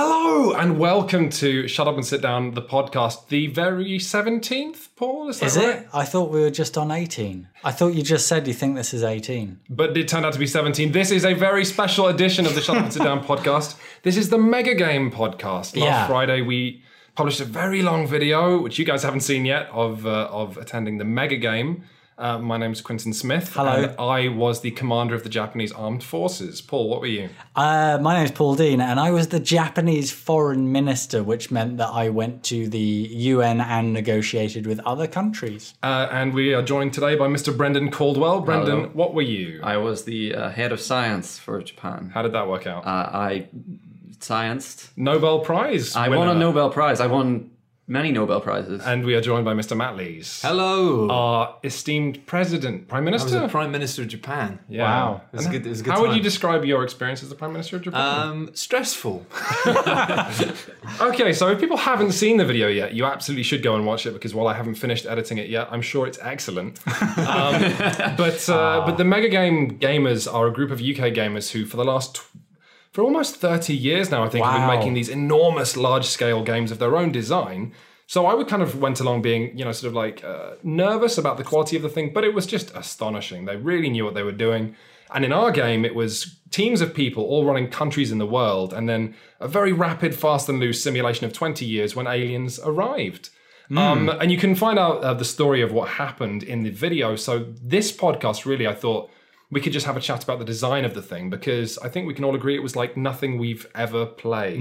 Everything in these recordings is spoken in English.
Hello and welcome to Shut Up and Sit Down, the podcast, the very 17th, Paul? Is that Is right? it? I thought we were just on 18. I thought you just said you think this is 18. But it turned out to be 17. This is a very special edition of the Shut Up and Sit Down podcast. This is the Mega Game podcast. Last Yeah. Friday, we published a very long video, which you guys haven't seen yet, of, uh, of attending the Mega Game. Uh, my is Quintin Smith. Hello. And I was the commander of the Japanese Armed Forces. Paul, what were you? Uh, my name is Paul Dean, and I was the Japanese foreign minister, which meant that I went to the UN and negotiated with other countries. Uh, and we are joined today by Mr. Brendan Caldwell. Brendan, Hello. what were you? I was the uh, head of science for Japan. How did that work out? Uh, I scienced. Nobel Prize. I winner. won a Nobel Prize. I won many Nobel Prizes. And we are joined by Mr. Matt Lees. Hello. Our esteemed president, Prime I was Minister. Prime Minister of Japan. Yeah. Wow. It was a good, it was a good How would time. you describe your experience as the Prime Minister of Japan? Um, stressful. okay, so if people haven't seen the video yet, you absolutely should go and watch it because while I haven't finished editing it yet, I'm sure it's excellent. um, but uh, but the Mega Game gamers are a group of UK gamers who, for the last tw- for almost 30 years now, I think, have Wow. been making these enormous, large-scale games of their own design. So I would kind of went along being, you know, sort of like uh, nervous about the quality of the thing, but it was just astonishing. They really knew what they were doing. And in our game, it was teams of people all running countries in the world, and then a very rapid, fast and loose simulation of 20 years when aliens arrived. Um, and you can find out uh, the story of what happened in the video. So this podcast, really, I thought we could just have a chat about the design of the thing because I think we can all agree it was like nothing we've ever played.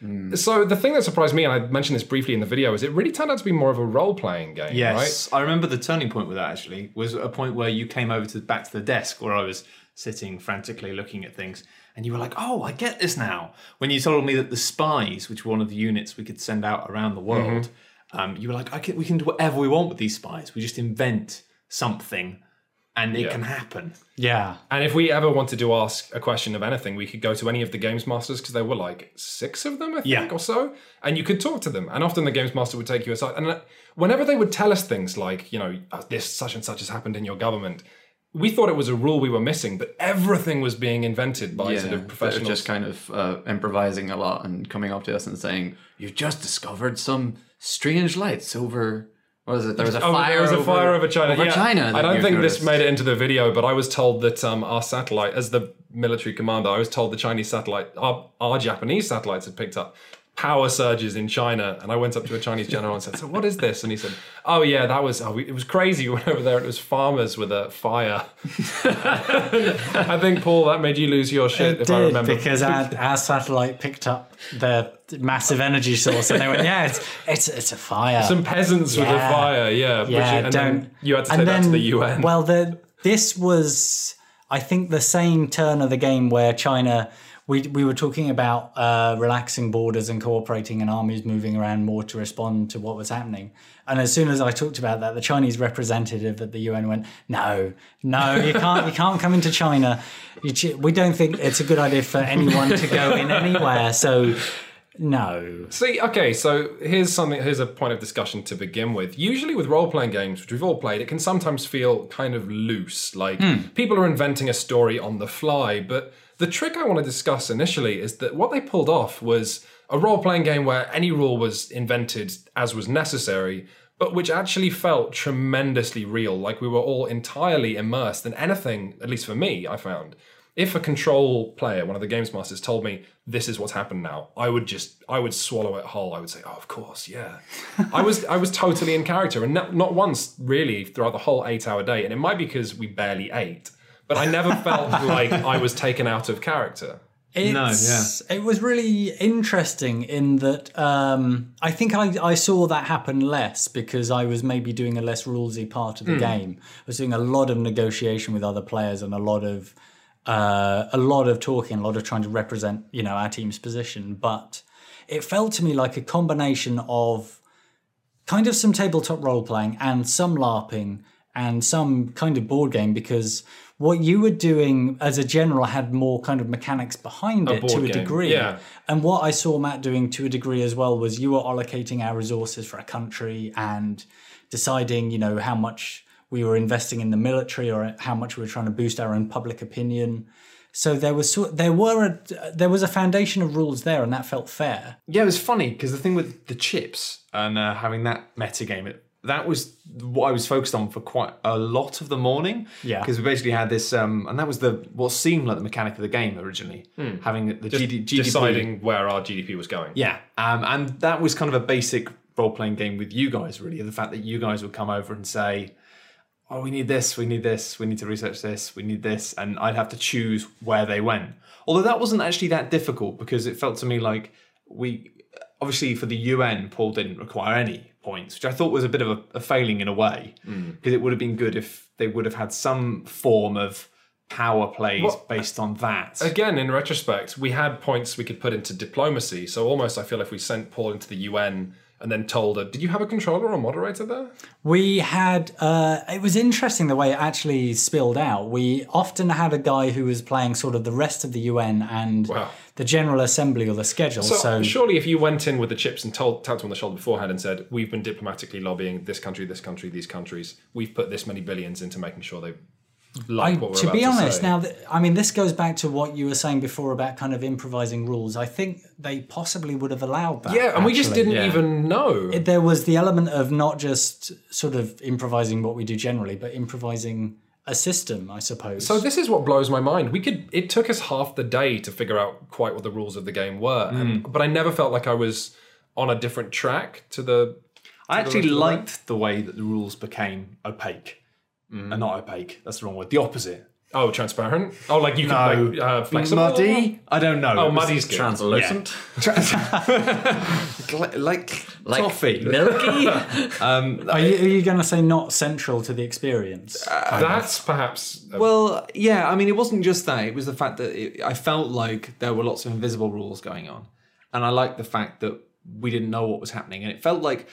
No. So the thing that surprised me, and I mentioned this briefly in the video, is it really turned out to be more of a role-playing game, right? Yes. I remember the turning point with that actually was a point where you came over to back to the desk where I was sitting frantically looking at things and you were like, "Oh, I get this now." When you told me that the spies, which were one of the units we could send out around the world, um, you were like, I can, "We can do whatever we want with these spies. We just invent something and it Yeah. can happen." Yeah. And if we ever wanted to ask a question of anything, we could go to any of the games masters because there were like six of them, I think, Yeah. or so, and you could talk to them. And often the games master would take you aside, and uh, whenever they would tell us things like, you know, uh, this such and such has happened in your government, we thought it was a rule we were missing, but everything was being invented by yeah, sort of they're professionals. just kind of uh, improvising a lot and coming up to us and saying, "You've just discovered some strange lights over." What is it? There was a Oh, fire. there was a over, fire over China. Over yeah. China. I don't think this made it into the video, but I was told that um, our satellite, as the military commander, I was told the Chinese satellite, our, our Japanese satellites had picked up power surges in China. And I went up to a Chinese general and said, "So what is this?" And he said, "Oh yeah, that was oh, we, it was crazy. We went over there it was farmers with a fire." I think Paul, that made you lose your shit It if I did, remember. because our, our satellite picked up the massive energy source, and they went, "Yeah, it's it's, it's a fire." Some peasants with a fire, yeah. yeah, and don't. then you had to take that to the UN. Well, the this was, I think, the same turn of the game where China. We, we were talking about uh, relaxing borders and cooperating and armies moving around more to respond to what was happening. And as soon as I talked about that, the Chinese representative at the UN went, "No, no, you can't, you can't come into China. You, we don't think it's a good idea for anyone to go in anywhere. So, no, See, okay, so here's something. Here's a point of discussion to begin with. Usually, with role-playing games, which we've all played, it can sometimes feel kind of loose. Like people are inventing a story on the fly. But the trick I want to discuss initially is that what they pulled off was a role-playing game where any rule was invented as was necessary, but which actually felt tremendously real. Like we were all entirely immersed in anything. At least for me, I found if a control player, one of the games masters, told me this is what's happened now, I would just I would swallow it whole. I would say, oh, of course, yeah. I was I was totally in character, and not, not once really throughout the whole eight hour day. And it might be because we barely ate, but I never felt like I was taken out of character. It's, It was really interesting in that um, I think I, I saw that happen less because I was maybe doing a less rulesy part of the game. I was doing a lot of negotiation with other players and a lot of uh, a lot of talking, a lot of trying to represent you know our team's position. But it felt to me like a combination of kind of some tabletop role playing and some LARPing and some kind of board game because what you were doing as a general had more kind of mechanics behind it to a game, degree. yeah. And what I saw Matt doing to a degree as well was you were allocating our resources for a country and deciding, you know, how much we were investing in the military or how much we were trying to boost our own public opinion. So there was sort there were a, there was a foundation of rules there, and that felt fair. Yeah, it was funny because the thing with the chips and uh, having that meta game, it, that was what I was focused on for quite a lot of the morning. Yeah. because we basically had this, um, and that was the what seemed like the mechanic of the game originally, having the Just GD, GDP. deciding where our GDP was going. Yeah, um, and that was kind of a basic role playing game with you guys, really. The fact that you guys would come over and say, "Oh, we need this, we need this, we need to research this, we need this," and I'd have to choose where they went. Although that wasn't actually that difficult because it felt to me like we, obviously, for the UN, Paul didn't require any points, which I thought was a bit of a, a failing in a way because it would have been good if they would have had some form of power plays Well, based on that. Again, in retrospect, we had points we could put into diplomacy. So almost, I feel if we sent Paul into the UN and then told her, "Did you have a controller or moderator there?" We had uh, it was interesting the way it actually spilled out. We often had a guy who was playing sort of the rest of the UN and Wow. The General Assembly or the schedule. So, So, surely, if you went in with the chips and told tapped him on the shoulder beforehand and said, "We've been diplomatically lobbying this country, this country, these countries. We've put this many billions into making sure they like I, what we're to about be to honest, say." now that, I mean, this goes back to what you were saying before about kind of improvising rules. I think they possibly would have allowed that. yeah, and we just didn't yeah. even know. There was the element of not just sort of improvising what we do generally, but improvising a system, I suppose. So this is what blows my mind. We could. It took us half the day to figure out quite what the rules of the game were, and, mm. but I never felt like I was on a different track to the. I actually the liked the way that the rules became opaque. Mm. and not opaque, that's the wrong word. The opposite. Oh, transparent. Oh, like you could No. like uh, flexible. Muddy? I don't know. Oh, muddy's good. Translucent, Like, like, like toffee. milky. are you, are you going to say not central to the experience? That's perhaps. A, Well, yeah, I mean, it wasn't just that. It was the fact that it, I felt like there were lots of invisible rules going on. And I liked the fact that we didn't know what was happening. And it felt like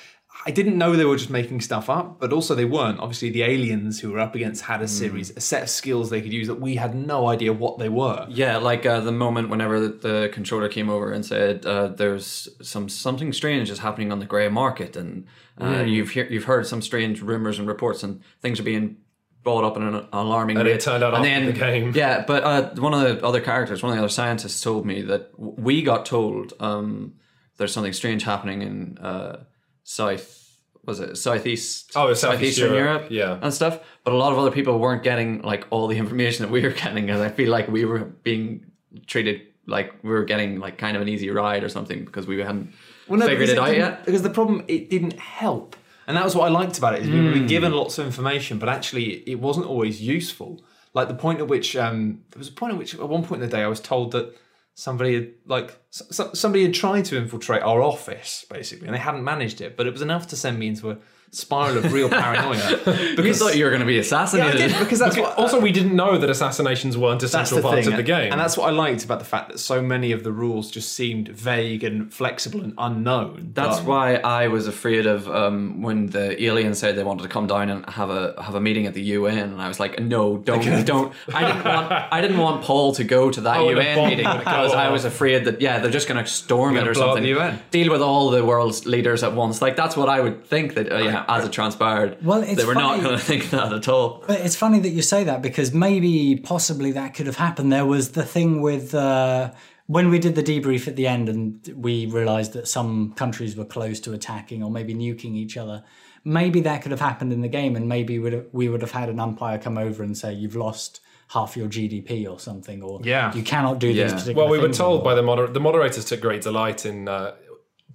I didn't know they were just making stuff up, but also they weren't. Obviously, the aliens who were up against had a series, a set of skills they could use that we had no idea what they were. Yeah, like uh, the moment whenever the, the controller came over and said, uh, "There's some something strange is happening on the grey market, and uh, you've hear, you've heard some strange rumors and reports, and things are being brought up in an alarming And it turned out and after the game. Yeah, but uh, one of the other characters, one of the other scientists, told me that w- we got told um, there's something strange happening in uh, south. Was it southeast? Oh, it's Southeast southeastern Europe, Europe, yeah. and stuff. But a lot of other people weren't getting like all the information that we were getting, and I feel like we were being treated like we were getting like kind of an easy ride or something because we hadn't figured because it out didn't- yet. Because the problem, it didn't help, and that was what I liked about it. Is we were given lots of information, but actually, it wasn't always useful. Like the point at which um, there was a point at which at one point in the day I was told that somebody had like s- s- somebody had tried to infiltrate our office basically, and they hadn't managed it, but it was enough to send me into a spiral of real paranoia. because Because thought you were going to be yeah, assassinated. did, because that's what also, we didn't know that assassinations weren't essential parts thing, of the game. and that's what I liked about the fact that so many of the rules just seemed vague and flexible and unknown. That's but- why I was afraid of um, when the aliens said they wanted to come down and have a have a meeting at the UN, and I was like, no, don't, don't. I didn't want I didn't want Paul to go to that Oh, UN meeting because I was afraid that yeah, they're just going to storm it or something. Deal with all the world's leaders at once. Like that's what I would think that uh, yeah, as it transpired. Well, it's they were not going to think that at all. But it's funny that you say that because maybe, possibly, that could have happened. There was the thing with uh, when we did the debrief at the end, and we realised that some countries were close to attacking or maybe nuking each other. Maybe that could have happened in the game, and maybe would have, we would have had an umpire come over and say, "You've lost half your GDP or something," or Yeah. you cannot do Yeah. these particular." well, we were told anymore." by the moder- the moderators took great delight in uh,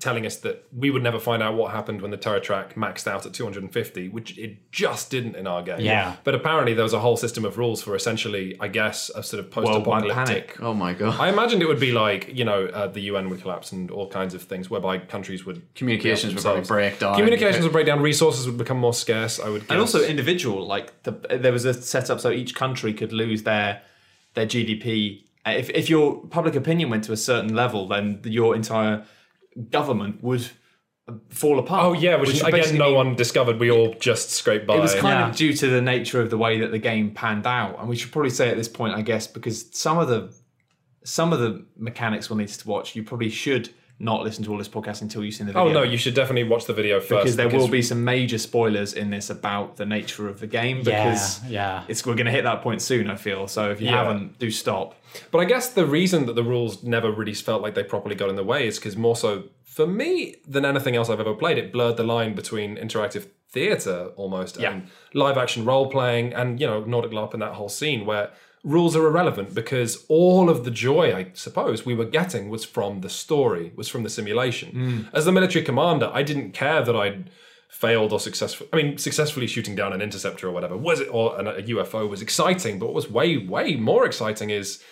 telling us that we would never find out what happened when the Terror track maxed out at 250, which it just didn't in our game. Yeah. But apparently there was a whole system of rules for essentially, I guess, a sort of post-apocalyptic. panic. Oh my god. I imagined it would be like you know uh, the UN would collapse and all kinds of things whereby countries would Communications would probably break down. Communications would break down. Resources would become more scarce. I would guess. and also individual like the, there was a setup so each country could lose their their gdp if, if your public opinion went to a certain level then your entire government would uh, fall apart oh yeah, which, again basically no one discovered. We all just scraped by. it was kind Yeah. of due to the nature of the way that the game panned out and we should probably say at this point i guess because some of the some of the mechanics we'll need to watch you probably should not listen to all this podcast until you've seen the oh, video. Oh no, you should definitely watch the video first because there will be some major spoilers in this about the nature of the game because yeah. it's we're going to hit that point soon. I feel so. If you Yeah. haven't, do stop. But I guess the reason that the rules never really felt like they properly got in the way is because more so for me than anything else I've ever played, it blurred the line between interactive theatre almost Yeah. and live action role playing and you know Nordic LARP and that whole scene where rules are irrelevant because all of the joy I suppose we were getting was from the story, was from the simulation. Mm. As the military commander, I didn't care that I'd failed or successful I mean successfully shooting down an interceptor or whatever was it or a UFO was exciting but what was way way more exciting is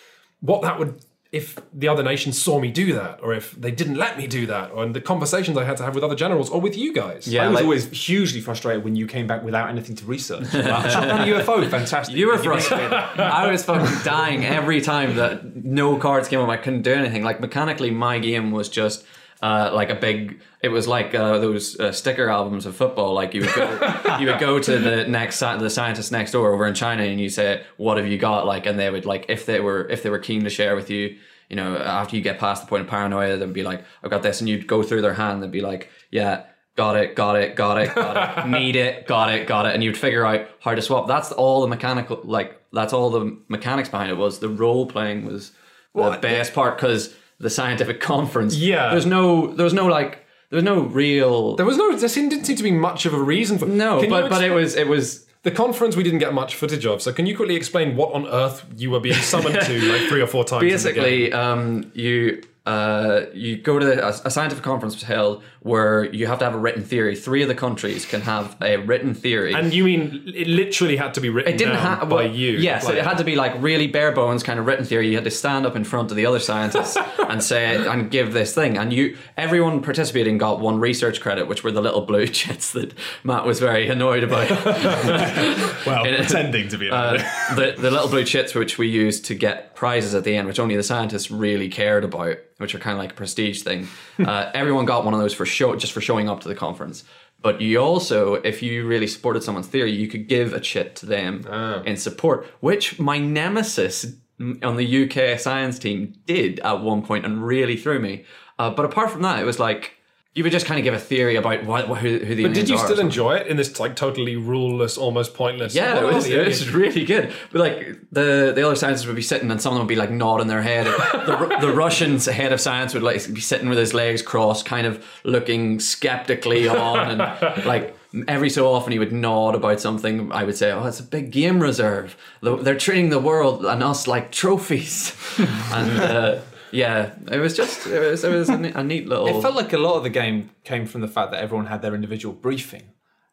what that would if the other nations saw me do that or if they didn't let me do that or the conversations I had to have with other generals or with you guys Yeah, I was like- always hugely frustrated when you came back without anything to research. Like, shot down a UFO, fantastic. You were frustrated. I was fucking dying every time that no cards came up. I couldn't do anything. Like mechanically, my game was just uh, like a big. It was like uh, those uh, sticker albums of football. Like you would go, you would go to the next the scientist next door over in China, and you say, "What have you got?" Like, and they would like if they were if they were keen to share with you. You know, after you get past the point of paranoia, they'd be like, "I've got this," and you'd go through their hand. They'd be like, "Yeah." Got it, got it, got it, got it. Need it, got it, got it. And you'd figure out how to swap. That's all the mechanical, like, that's all the mechanics behind it was. The role playing was the best part because the scientific conference. Yeah. There's no, there's no, like, there's no real. there was no there seemed- didn't seem to be much of a reason for no, Can you but, but it was, it was, the conference we didn't get much footage of so can you quickly explain what on earth you were being summoned to like three or four times in the game? basically um, you uh, you go to the, a, a scientific conference was held where you have to have a written theory. Three of the countries can have a written theory. and you mean it literally had to be written it didn't down have by you Yes, like- it had to be like really bare bones kind of written theory. You had to stand up in front of the other scientists and say and give this thing. And you, everyone participating got one research credit, which were the little blue chits that Matt was very annoyed about. well, pretending to be. Uh, the the little blue chits which we used to get prizes at the end, which only the scientists really cared about, which are kind of like a prestige thing. Uh, everyone got one of those for show, just for showing up to the conference. But you also, if you really supported someone's theory, you could give a chit to them in support, which my nemesis on the UK science team did at one point and really threw me. Uh, but apart from that, it was like you would just kind of give a theory about what, what who, who the but did you still enjoy it in this like totally ruleless almost pointless Yeah, it was, it was really good. But like the the other scientists would be sitting and some of them would be like nodding their head. The, the Russian's head of science would like be sitting with his legs crossed, kind of looking skeptically on, and like every so often he would nod about something. I would say, "Oh, it's a big game reserve. They're treating the world and us like trophies." and uh, yeah, it was just it was it was a, a neat little. It felt like a lot of the game came from the fact that everyone had their individual briefing.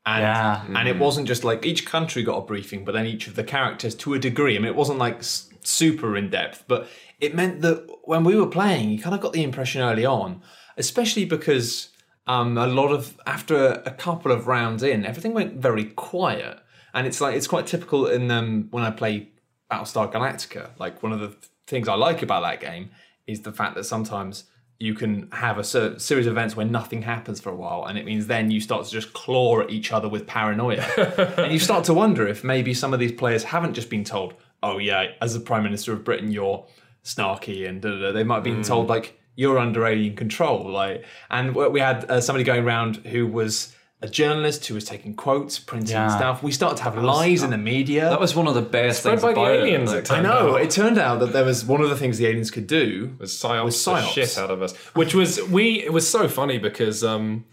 And, Yeah. and it wasn't just like each country got a briefing, but then each of the characters to a degree. I mean, it wasn't like s- super in depth, but it meant that when we were playing, you kind of got the impression early on, especially because um, a lot of, after a couple of rounds in, everything went very quiet. And it's like, it's quite typical in um, when I play Battlestar Galactica. Like, one of the things I like about that game is the fact that sometimes you can have a cer- series of events where nothing happens for a while, and it means then you start to just claw at each other with paranoia. and you start to wonder if maybe some of these players haven't just been told, oh, yeah, as the Prime Minister of Britain, you're snarky, and da, da, da. they might have been told, like, you're under alien control. like. And we had uh, somebody going around who was a journalist who was taking quotes, printing Yeah. stuff. We started to have lies in the media. that was one of the best Spread things by the aliens, It. it I know. out. It turned out that there was one of the things the aliens could do was psyops, Was the psyops. shit out of us. Which was we. It was so funny because um,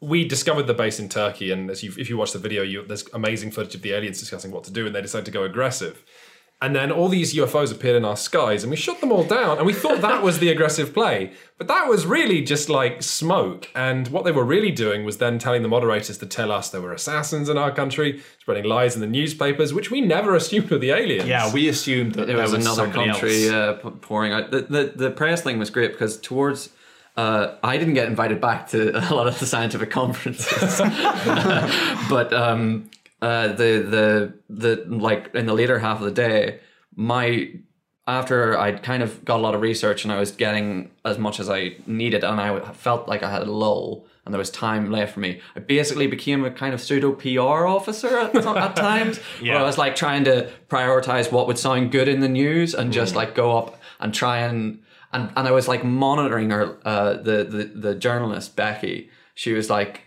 we discovered the base in Turkey, and as you, if you watch the video, you, there's amazing footage of the aliens discussing what to do, and they decided to go aggressive. And then all these UFOs appeared in our skies, and we shot them all down, and we thought that was the aggressive play. But that was really just like smoke. And what they were really doing was then telling the moderators to tell us there were assassins in our country, spreading lies in the newspapers, which we never assumed were the aliens. Yeah, we assumed that There there was, was another country uh, p- pouring out. The, the the press thing was great because towards uh, I didn't get invited back to a lot of the scientific conferences, but um, uh, the the the like in the later half of the day, my after I'd kind of got a lot of research and I was getting as much as I needed, and I felt like I had a lull and there was time left for me. I basically became a kind of pseudo PR officer at, at times, where I was like trying to prioritize what would sound good in the news and just like go up and try and and and I was like monitoring her, uh, the the the journalist Becky. She was like.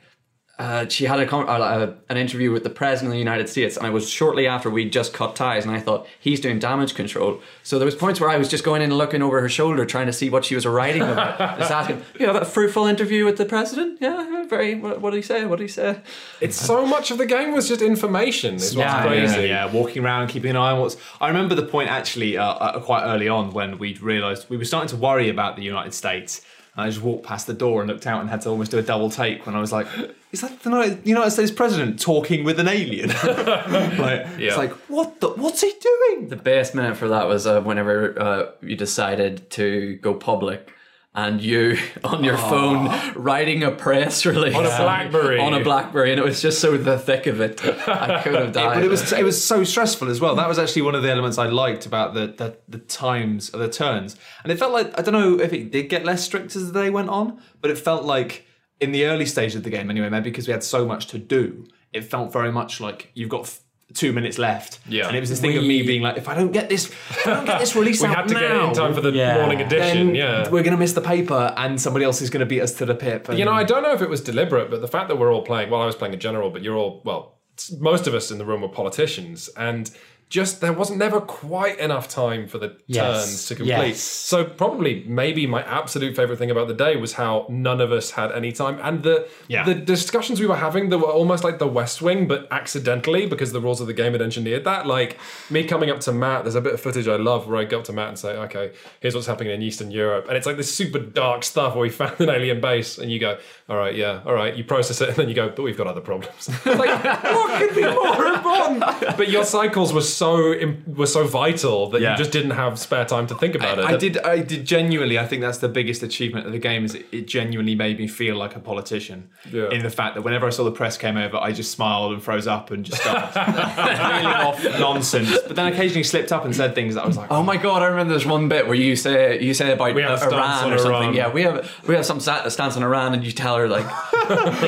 Uh, she had a, con- uh, an interview with the president of the United States, and I was shortly after we'd just cut ties, and I thought he's doing damage control. So there was points where I was just going in and looking over her shoulder, trying to see what she was writing about, just asking, "You have a fruitful interview with the president? Yeah, very. What, what did he say? What did he say?" It's so much of the game was just information. Is what's Yeah, crazy. Yeah, yeah, walking around, keeping an eye on what's. I remember the point actually uh, uh, quite early on when we realised we were starting to worry about the United States. And I just walked past the door and looked out and had to almost do a double take when I was like, "Is that the United- United States president talking with an alien?" like, Yeah. It's like, what the? What's he doing? The best minute for that was uh, whenever uh, you decided to go public. And you on your phone writing a press release On a BlackBerry. on a BlackBerry, and it was just so the thick of it. I could have died. But it was it was so stressful as well. That was actually one of the elements I liked about the the, the times the turns, and it felt like I don't know if it did get less strict as the day went on, but it felt like in the early stage of the game anyway, maybe because we had so much to do, it felt very much like you've got. F- Two minutes left, Yeah. and it was this thing of me being like, if I don't get this, if I don't get this release We out had to now, get it in time for the Yeah. morning edition. then Yeah. we're gonna miss the paper, and somebody else is gonna beat us to the pip. And You know, I don't know if it was deliberate, but the fact that we're all playing, well, I was playing a general, but you're all, well, most of us in the room were politicians, and just there wasn't never quite enough time for the Yes, turns to complete. yes. So probably, maybe my absolute favorite thing about the day was how none of us had any time, and the Yeah. the discussions we were having that were almost like the West Wing, but accidentally because the rules of the game had engineered that. Like me coming up to Matt, there's a bit of footage I love where I go up to Matt and say, "Okay, here's what's happening in Eastern Europe," and it's like this super dark stuff where we found an alien base, and you go, "All right, yeah, all right," you process it, and then you go, "But we've got other problems." like what could be more fun? But your cycles were so im- were so vital that Yeah. you just didn't have spare time to think about it. I did. I did genuinely. I think that's the biggest achievement of the game. Is it, it genuinely made me feel like a politician. Yeah. In the fact that whenever I saw the press came over, I just smiled and froze up and just started reeling off nonsense. But then occasionally slipped up and said things that I was like, Oh my god! I remember there's one bit where you say you say about We have uh, Iran or something. Iran. Yeah, we have we have some sta- stance on Iran, and you tell her like,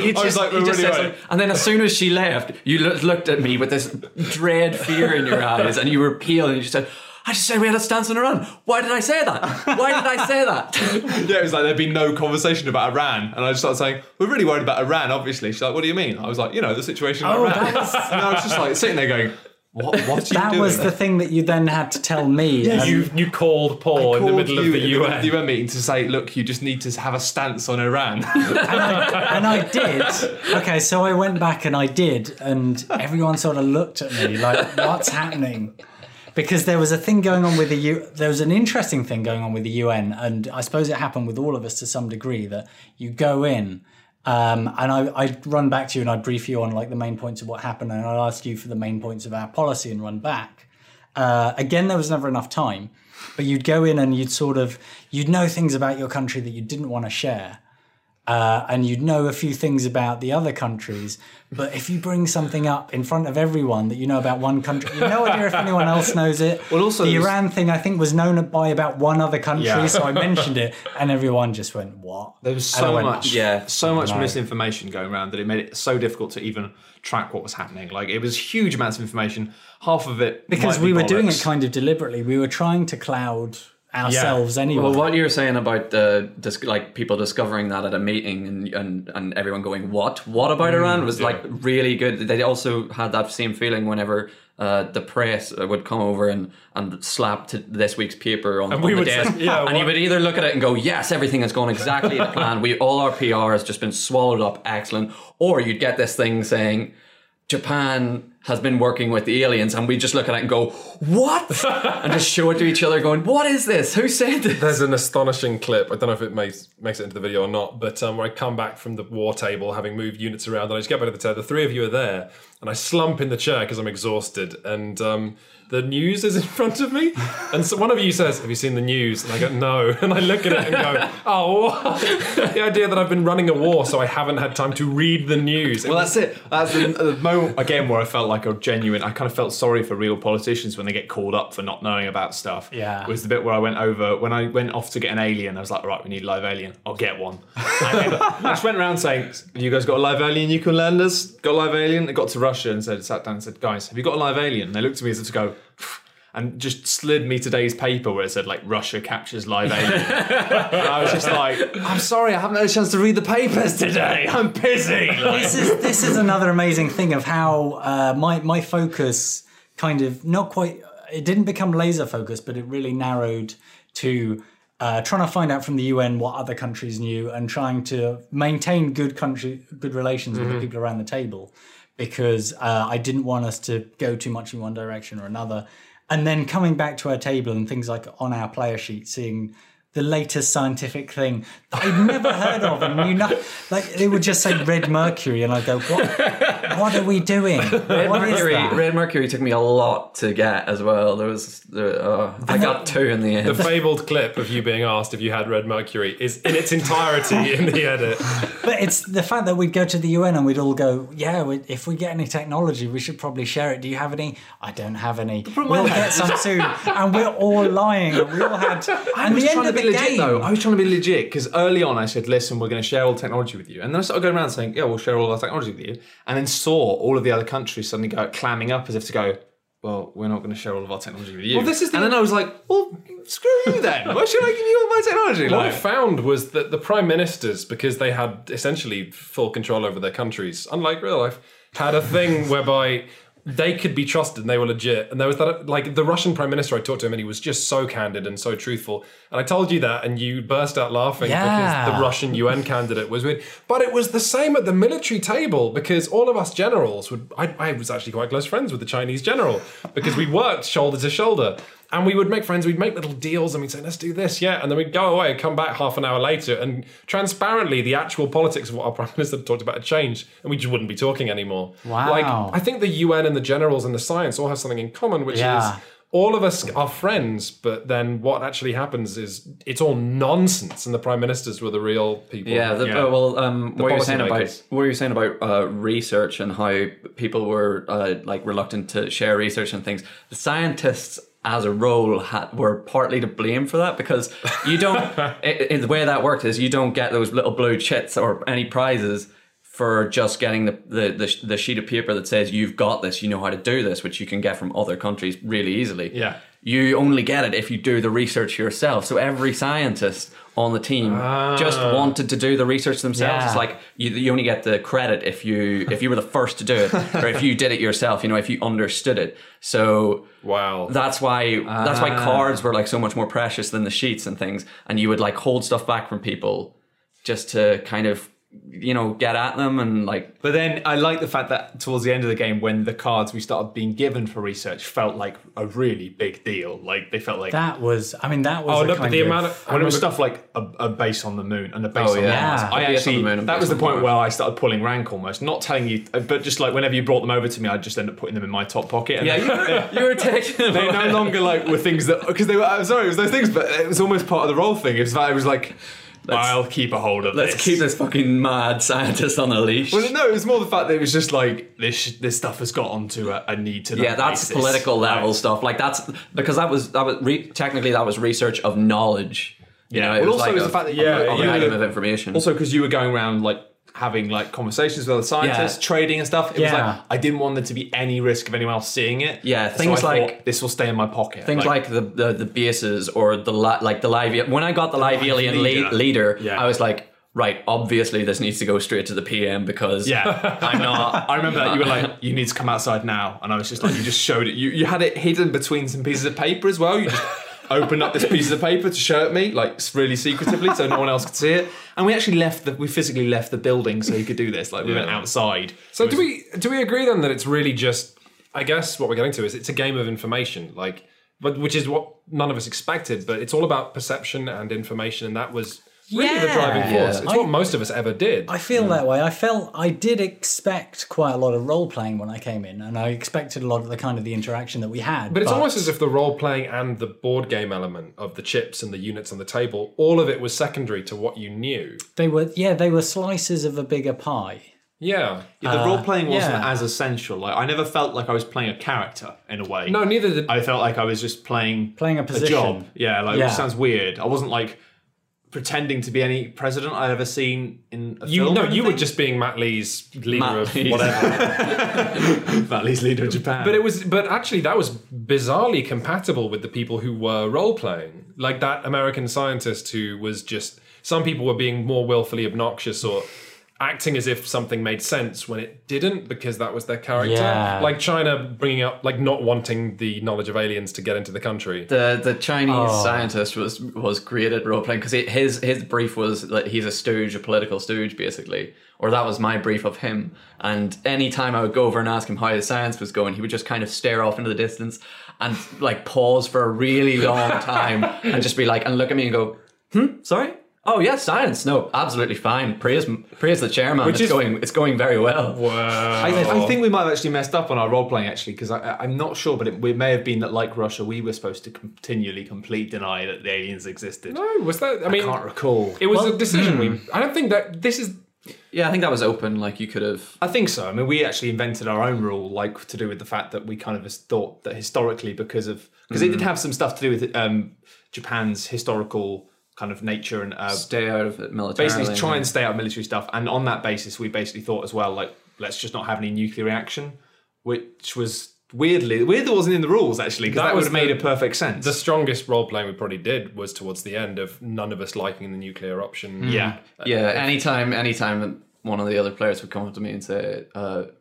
you was like, you just really right. and then as soon as she left, you lo- looked at me with this dread fear in your eyes, and you were pale, and you just said. I just said we had a stance on Iran. Why did I say that? Why did I say that? yeah, it was like there'd been no conversation about Iran, and I just started saying, "We're really worried about Iran." Obviously, she's like, "What do you mean?" I was like, "You know, the situation in Oh, Iran." that was- and I was just like sitting there going, "What? What are you That doing?" was the thing that you then had to tell me. and- you you called Paul in the middle of you the UN. of the UN meeting to say, "Look, you just need to have a stance on Iran." and, I, and I did. Okay, so I went back and I did, and everyone sort of looked at me like, "What's happening?" Because there was a thing going on with the U. There was an interesting thing going on with the UN, and I suppose it happened with all of us to some degree. That you go in, um, and I, I'd run back to you and I'd brief you on like the main points of what happened, and I'd ask you for the main points of our policy and run back. Uh, again, there was never enough time, but you'd go in and you'd sort of you'd know things about your country that you didn't want to share uh, and you'd know a few things about the other countries. But if you bring something up in front of everyone that you know about one country, you've no idea if anyone else knows it. Well, also the there's- Iran thing I think was known by about one other country, Yeah. so I mentioned it, and everyone just went, "What?" There was so went, much, Yeah. so much No. misinformation going around that it made it so difficult to even track what was happening. Like it was huge amounts of information. Half of it because might we be were doing it kind of deliberately. We were trying to cloud ourselves anyway. Well, what you're saying about the dis- like people discovering that at a meeting and and, and everyone going, "What? What about Iran?" was like really good. They also had that same feeling whenever. Uh, the press uh, would come over and, and slap to this week's paper on, on we the would say, yeah, and you would either look at it and go, "Yes, everything has gone exactly to plan. We all our PR has just been swallowed up, excellent," or you'd get this thing saying, Japan has been working with the aliens, and we just look at it and go, "What?" and just show it to each other, going, "What is this? Who said this?" There's an astonishing clip. I don't know if it makes makes it into the video or not, but um, where I come back from the war table, having moved units around, and I just get back to the chair. The three of you are there, and I slump in the chair because I'm exhausted, and um, the news is in front of me, and so one of you says, "Have you seen the news?" And I go, "No," and I look at it and go, "Oh, what?" the idea that I've been running a war, so I haven't had time to read the news. It Well, was- that's it. That's the, the moment again where I felt like a genuine. I kind of felt sorry for real politicians when they get called up for not knowing about stuff. Yeah. was the bit where I went over when I went off to get an alien. I was like, right, we need a live alien. I'll get one. And then I just went around saying, "Have you guys got a live alien you can lend us? Got a live alien?" I got to Russia and said, sat down and said, "Guys, have you got a live alien?" And they looked at me as if to go. and just slid me today's paper where it said like Russia captures live and I was just like, I'm sorry, I haven't had a chance to read the papers today. I'm busy. Like, this is this is another amazing thing of how uh, my my focus kind of not quite it didn't become laser focused, but it really narrowed to uh, trying to find out from the UN what other countries knew and trying to maintain good country good relations with the people around the table because uh, I didn't want us to go too much in one direction or another. And then coming back to our table and things like on our player sheet, seeing the latest scientific thing that I'd never heard of, and you know, like they would just say red mercury, and I go, "What? What are we doing? Red What is Mercury, that?" Red Mercury took me a lot to get as well. There was, there, uh, I got two in the end. The fabled clip of you being asked if you had red mercury is in its entirety in the edit. But it's the fact that we'd go to the UN and we'd all go, "Yeah, we, if we get any technology, we should probably share it. Do you have any? I don't have any. We'll get some soon." And we're all lying. We all had. And the end of to the be legit game. though. I was trying to be legit because early on I said, "Listen, we're going to share all technology with you," and then I started going around saying, "Yeah, we'll share all our technology with you," and then saw all of the other countries suddenly go clamming up as if to go, "Well, we're not going to share all of our technology with you." Well, this is the- and then I was like, "Well, screw you then. Why should I give you all my technology?" What I found was that the prime ministers, because they had essentially full control over their countries, unlike real life, had a thing whereby they could be trusted and they were legit. And there was that, like the Russian prime minister, I talked to him and he was just so candid and so truthful. And I told you that, and you burst out laughing Yeah. because the Russian UN candidate was with. But it was the same at the military table because all of us generals would. I, I was actually quite close friends with the Chinese general because we worked shoulder to shoulder. And we would make friends, we'd make little deals and we'd say, let's do this, yeah. And then we'd go away, come back half an hour later, and transparently, the actual politics of what our Prime Minister talked about had changed, and we just wouldn't be talking anymore. Wow. Like, I think the UN and the generals and the science all have something in common, which Yeah. is all of us are friends, but then what actually happens is it's all nonsense, and the Prime Ministers were the real people. Yeah, the, Yeah. uh, well, um, what you were saying about what you were saying about uh, research and how people were uh, like reluctant to share research and things. The scientists, as a role, had, were partly to blame for that because you don't. the way that worked is you don't get those little blue chits or any prizes for just getting the, the, the, the sheet of paper that says you've got this, you know how to do this, which you can get from other countries really easily. Yeah. You only get it if you do the research yourself. So every scientist on the team just ah. wanted to do the research themselves. Yeah. It's like you, you only get the credit if you if you were the first to do it, or if you did it yourself. You know, if you understood it. So Wow. that's why that's why ah. cards were like so much more precious than the sheets and things. And you would like hold stuff back from people just to kind of you know get at them and like But then I like the fact that towards the end of the game, when the cards we started being given for research felt like a really big deal. Like they felt like That was, I mean, that was oh, look, no, the of, amount of. I when it was stuff like a, a base on the moon and a base Oh, on yeah. Mars, Yeah. I A base on actually the moon that was the point Mars. where I started pulling rank almost, not telling you, uh, but just like whenever you brought them over to me, I'd just end up putting them in my top pocket. And yeah you were, you were taking they no longer like were things that because they were. I'm sorry, it was those things, but it was almost part of the role thing. It was like, it was like I'll keep a hold of let's this. keep this fucking mad scientist on a leash. Well, no, it was more the fact that it was just like this. This stuff has got onto a, a need to know. yeah, that's basis. political level Right. stuff. Like that's because that was that was re- technically that was research of knowledge. You Yeah. know, it Well, was also like it was a- the fact that Yeah, an item of information. Also, because you were going around like having like conversations with other scientists, Yeah. trading and stuff. It was Yeah. like I didn't want there to be any risk of anyone else seeing it. Yeah, So things thought, like- this will stay in my pocket. Things like, the, the the bases or the li- like the live when I got the live live alien leader. leader, leader Yeah. I was like, right, obviously this needs to go straight to the PM because yeah, I'm not. I remember that you were like, you need to come outside now, and I was just like, you just showed it. You you had it hidden between some pieces of paper as well. You just opened up this piece of paper to show it me, like really secretively, so no one else could see it. And we actually left the we physically left the building so he could do this. Like we went outside. So It do was- we do we agree then that it's really just? I guess what we're getting to is it's a game of information, like, but which is what none of us expected. But it's all about perception and information, and that was really the Yeah. driving force. Yeah. It's what most of us ever did. I feel that way. I felt I did expect quite a lot of role playing when I came in, and I expected a lot of the kind of the interaction that we had. But it's almost as if the role playing and the board game element of the chips and the units on the table, all of it was secondary to what you knew. they were, yeah, they were slices of a bigger pie. Yeah. Yeah, the role uh, playing wasn't yeah. as essential. Like I never felt like I was playing a character in a way. No, neither did. I felt like I was just playing Playing a a position. job. Yeah, like Yeah. which sounds weird. I wasn't like pretending to be any president I'd ever seen in a You film. no, you were just being Matt Lees leader Matt of Lees- whatever. Matt Lees leader of Japan. But it was, but actually, that was bizarrely compatible with the people who were role playing. Like that American scientist who was just. Some people were being more willfully obnoxious or acting as if something made sense when it didn't because that was their character. Yeah. Like China bringing up, like not wanting the knowledge of aliens to get into the country. The the Chinese Oh. scientist was was great at role playing because his his brief was that he's a stooge, a political stooge, basically, or that was my brief of him. And anytime I would go over and ask him how his science was going, he would just kind of stare off into the distance and like pause for a really long time and just be like and look at me and go, "Hmm, sorry." Oh yeah, science. No, absolutely fine. Praise, praise the chairman. Which it's is- going, it's going very well. Wow. I, I think we might have actually messed up on our role playing actually because I'm not sure, but it, it may have been that like Russia, we were supposed to continually complete deny that the aliens existed. no, was that? I mean I mean, can't recall. it was Well, a decision we. I don't think that this is. Yeah, I think that was open. Like you could have. I think so. I mean, we actually invented our own rule, like to do with the fact that we kind of thought that historically, because of because it did have some stuff to do with um, Japan's historical kind of nature and uh, Stay out of it militarily. basically try and stay out of military stuff. And on that basis, we basically thought as well, like let's just not have any nuclear reaction, which was weirdly weird that wasn't in the rules actually because That that, would was have made a perfect sense. The strongest role playing we probably did was towards the end of none of us liking the nuclear option. yeah. Yeah, anytime, anytime one of the other players would come up to me and say, uh, they're-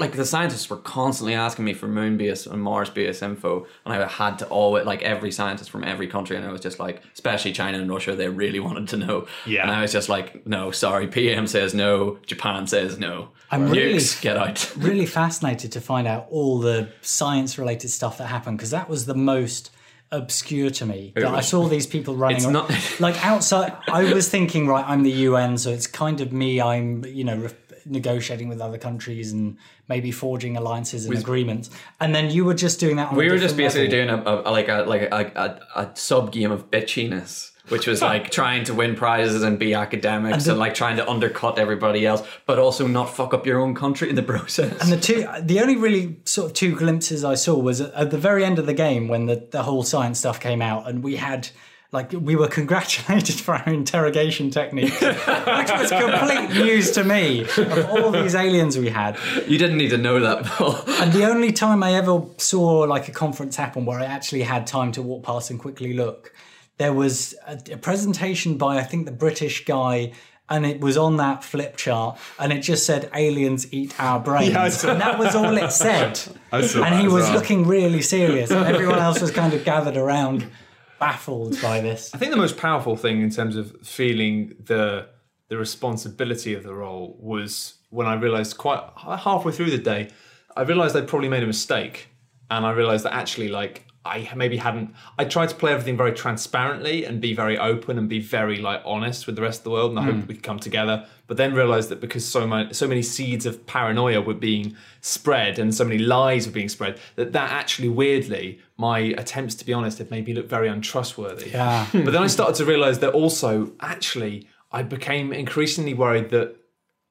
like the scientists were constantly asking me for moon base and Mars base info, and I had to always like every scientist from every country, and I was just like, especially China and Russia, they really wanted to know. Yeah. and I was just like, no, sorry, PM says no, Japan says no. I'm really- Nukes, get out. really fascinated to find out all the science related stuff that happened because that was the most obscure to me that I saw these people running It's not- like outside I was thinking right I'm the UN so it's kind of me I'm you know re- negotiating with other countries and maybe forging alliances and agreements and then you were just doing that on We were just basically level. doing a, a like a like a, a, a sub game of bitchiness, which was like trying to win prizes and be academics and, like trying to undercut everybody else, but also not fuck up your own country in the process. And the two, the only really sort of two glimpses I saw was at, at the very end of the game when the, the whole science stuff came out, and we had like we were congratulated for our interrogation technique, which was complete news to me of all these aliens we had. you didn't need to know that, Paul. And the only time I ever saw like a conference happen where I actually had time to walk past and quickly look, there was a, a presentation by I think the British guy. And it was on that flip chart, and it just said "aliens eat our brains," I saw and that was all it said. I saw and he was well. looking really serious, and everyone else was kind of gathered around, baffled by this. I think the most powerful thing in terms of feeling the the responsibility of the role was when I realized quite halfway through the day, I realized I'd probably made a mistake, and I realized that actually, like, I maybe hadn't. I tried to play everything very transparently and be very open and be very like honest with the rest of the world, and I hoped hmm. we could come together. But then realized that because so many so many seeds of paranoia were being spread and so many lies were being spread, that that actually weirdly my attempts to be honest had made me look very untrustworthy. Yeah. But then I started to realize that also, actually, I became increasingly worried that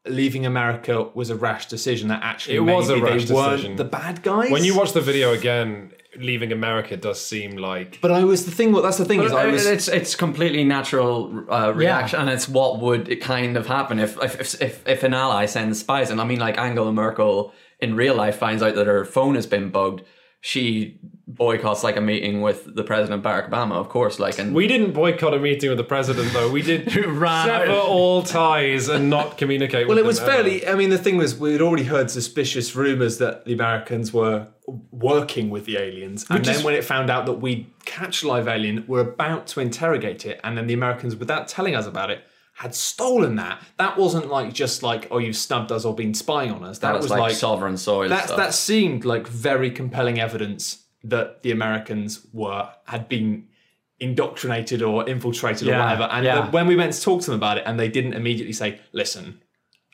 leaving America was a rash decision. That actually It was a rash decision. the bad guys. When you watch the video again, leaving America does seem like. but I was the thing. Well, that's the thing is, I was. it's it's completely natural uh, reaction, and it's what would it kind of happen if if, if if an ally sends spies. And I mean, like Angela Merkel in real life finds out that her phone has been bugged. She boycotts like a meeting with the president Barack Obama, of course. Like, and We didn't boycott a meeting with the president, though. We did sever all ties and not communicate well, with it was them ever. fairly. I mean, the thing was, we'd already heard suspicious rumors that the Americans were working with the aliens, and Which then is- when it found out that we catch live alien, we were about to interrogate it, and then the Americans, without telling us about it. Had stolen that. That wasn't like just like oh you've snubbed us or been spying on us. That, that was, like, sovereign soil that stuff. that seemed like very compelling evidence that the Americans were had been indoctrinated or infiltrated or whatever. And uh, yeah. when we went to talk to them about it, and they didn't immediately say, "Listen,"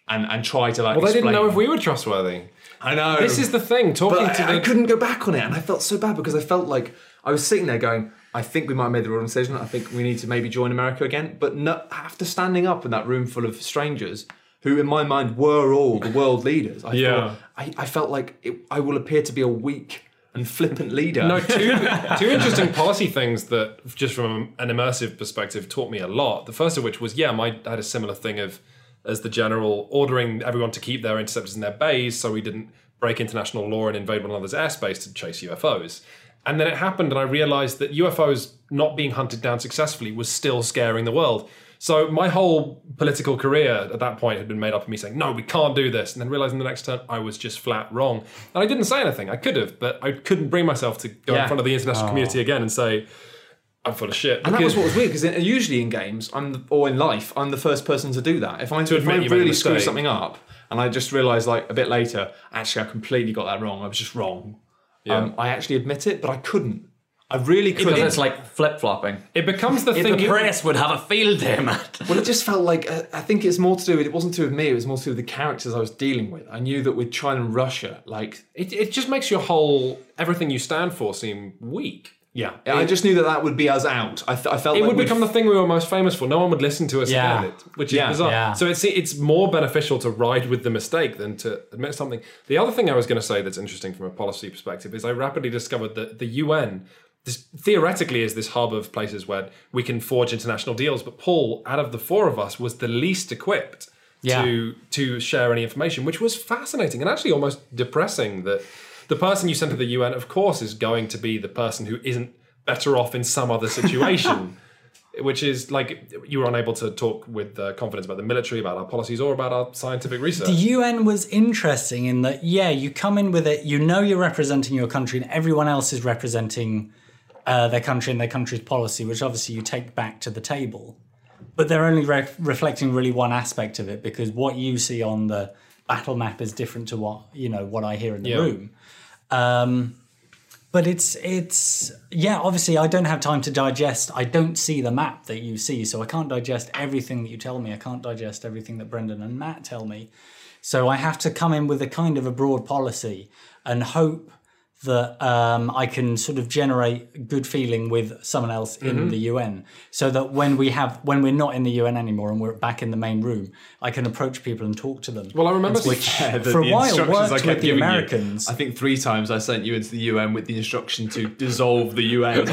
and and try to like. Well, they didn't know if we were trustworthy. I know. This is the thing. Talking But to I, I couldn't go back on it, and I felt so bad because I felt like I was sitting there going, "I think we might have made the wrong decision. I think we need to maybe join America again." But no, after standing up in that room full of strangers, who in my mind were all the world leaders, I Yeah. thought I, I felt like it, I will appear to be a weak and flippant leader. No, two two interesting policy things that, just from an immersive perspective, taught me a lot. The first of which was, yeah, my I had a similar thing of as the general ordering everyone to keep their interceptors in their bays, so we didn't break international law and invade one another's airspace to chase UFOs. And then it happened, and I realized that UFOs not being hunted down successfully was still scaring the world. So my whole political career at that point had been made up of me saying, "No, we can't do this," and then realizing the next turn I was just flat wrong. And I didn't say anything. I could have, but I couldn't bring myself to go in front of the international community again and say, "I'm full of shit." And that was what was weird because usually in games, I'm the, or in life, I'm the first person to do that. If I, if admit I you really screw something up and I just realised like a bit later, actually I completely got that wrong. I was just wrong. Um, I actually admit it, but I couldn't. I really couldn't. Because it's like flip flopping. it becomes the thing. The press would have a field day, Matt. Well, it just felt like uh, I think it's more to do with it wasn't to do with me. It was more to do with the characters I was dealing with. I knew that with China and Russia, like It, it just makes your whole everything you stand for seem weak. yeah, I just knew that that would be us out. I, th- I felt It like would we'd- become the thing we were most famous for. No one would listen to us Yeah. again, it- which is Yeah. bizarre. Yeah. So it's it's more beneficial to ride with the mistake than to admit something. The other thing I was going to say that's interesting from a policy perspective is I rapidly discovered that the UN this theoretically is this hub of places where we can forge international deals. But Paul, out of the four of us, was the least equipped Yeah. to to share any information, which was fascinating and actually almost depressing. That the person you send to the UN, of course, is going to be the person who isn't better off in some other situation. Which is like you were unable to talk with uh, confidence about the military, about our policies, or about our scientific research. The UN was interesting in that, yeah, you come in with it, you know you're representing your country, and everyone else is representing uh, their country and their country's policy, which obviously you take back to the table. But they're only re- reflecting really one aspect of it because what you see on the battle map is different to what you know what I hear in the Yeah. room. Um, but it's it's yeah. Obviously, I don't have time to digest. I don't see the map that you see, so I can't digest everything that you tell me. I can't digest everything that Brendan and Matt tell me. So I have to come in with a kind of a broad policy and hope that um, I can sort of generate good feeling with someone else in Mm-hmm. the UN, so that when we have when we're not in the UN anymore and we're back in the main room, I can approach people and talk to them. well, I remember Yeah, the- for a the while instructions I worked kept with the giving you. Americans. I think three times I sent you into the UN with the instruction to dissolve the UN.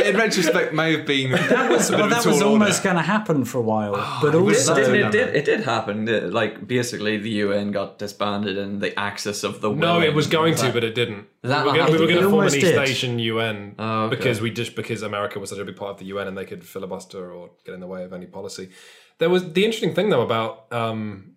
In retrospect, may have been that was well, that was almost going to happen for a while, but also It, so- it, did. It did happen. It- like basically, the UN got disbanded, and the axis of the No, it was going to, but it didn't. that we were going, we were going to form an East did. Asian UN Oh, okay. because we just because America was such a big part of the UN and they could filibuster or get in the way of any policy. There was the interesting thing though about um,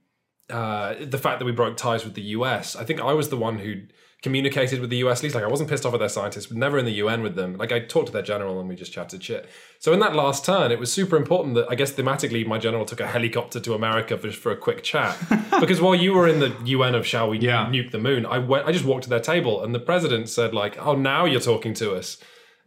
uh, the fact that we broke ties with the US. I think I was the one who communicated with the US at least. Like I wasn't pissed off at their scientists, but never in the UN with them. Like I talked to their general and we just chatted shit. So in that last turn, it was super important that I guess thematically my general took a helicopter to America for, for a quick chat because while you were in the UN of shall we Yeah. nuke the moon, I went. I just walked to their table and the president said like, "Oh, now you're talking to us."